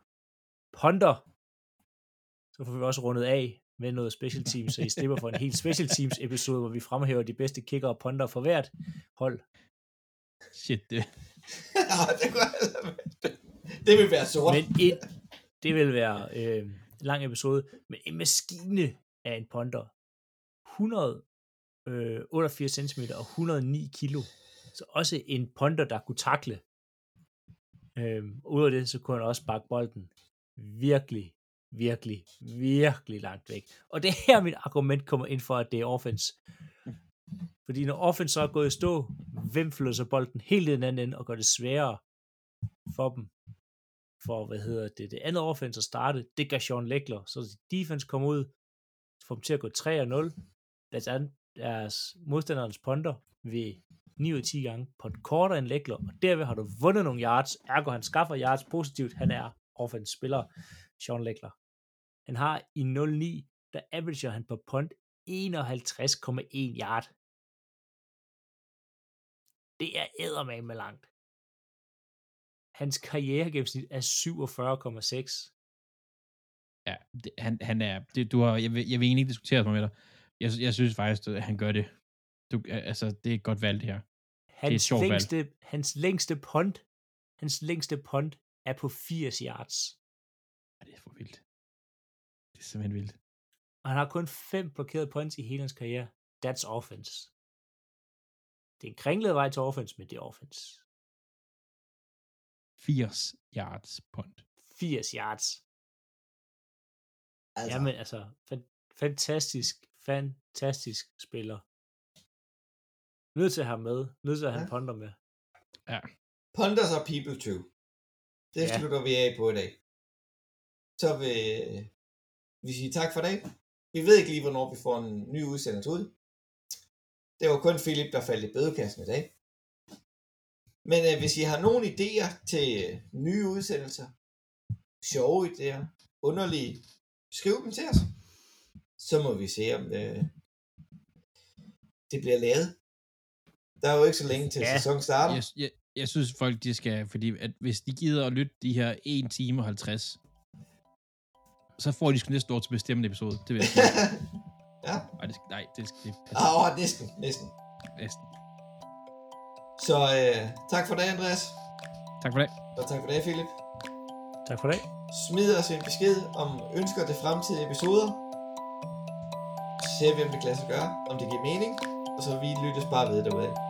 Ponder. Så får vi også rundet af med noget special teams, så I slipper for en helt special teams episode, hvor vi fremhæver de bedste kicker og ponder for hvert hold. Shit, det... det, kunne, det vil være sort. Men et, det vil være øh, en lang episode, men en maskine af en ponder. 188 øh, cm og 109 kilo. Så også en ponder, der kunne takle. Øhm, Udover det, så kunne han også bakke bolden virkelig, virkelig, virkelig langt væk. Og det er her, mit argument kommer ind for, at det er offense. Fordi når offense så er gået i stå, hvem flytter så bolden helt i den anden ende og gør det sværere for dem? For, hvad hedder det, det andet offense at starte, det gør Sean Leckler. Så defense kommer ud, får dem til at gå 3-0. Deres, deres modstanderens ponder ved 9 ud af 10 gange på en kortere end Lækler, og derved har du vundet nogle yards, ergo han skaffer yards positivt, han er offense spiller, Sean Lækler. Han har i 0-9, der averager han på punt 51,1 yard. Det er eddermame med langt. Hans karrieregennemsnit er 47,6. Ja, det, han, han er... Det, du har, jeg, vil, jeg vil egentlig ikke diskutere det med dig. Jeg, jeg synes faktisk, at han gør det. Du, altså, det er et godt valg, det her. Hans, det er et sjovt længste, hans længste punt, hans længste punt er på 80 yards. Ja, det er for vildt. Det er simpelthen vildt. Og han har kun fem blokerede points i hele hans karriere. That's offense. Det er en kringlet vej til offense, men det er offense. 80 yards punt. 80 yards. Altså, Jamen altså, fa- fantastisk, fantastisk spiller. Nødt til at have med. Nødt til at have Ja. en ponder med. Ponders og people too. Det Ja. slutter vi af på i dag. Så vil vi sige tak for i dag. Vi ved ikke lige, hvornår vi får en ny udsendelse ud. Det var kun Philip, der faldt i bødekassen i dag. Men øh, hvis I har nogle idéer til øh, nye udsendelser, sjove idéer, underlige, skriv dem til os. Så må vi se, om øh, det bliver lavet. Der er jo ikke så længe til Ja. sæsonen starter. Jeg, jeg, jeg synes, folk de skal, fordi at hvis de gider at lytte de her 1 time og 50, så får de sgu næste år til at bestemme en episode. Det vil jeg sige. ja. nej, det, skal- nej, det, skal- det Ah, åh, næsten, næsten. næsten. Så øh, tak for det, Andreas. Tak for det. Og tak for det, Philip. Tak for det. Smid os en besked om ønsker til fremtidige episoder. Se, om det kan lade sig gøre, om det giver mening. Og så vi lyttes bare ved derude.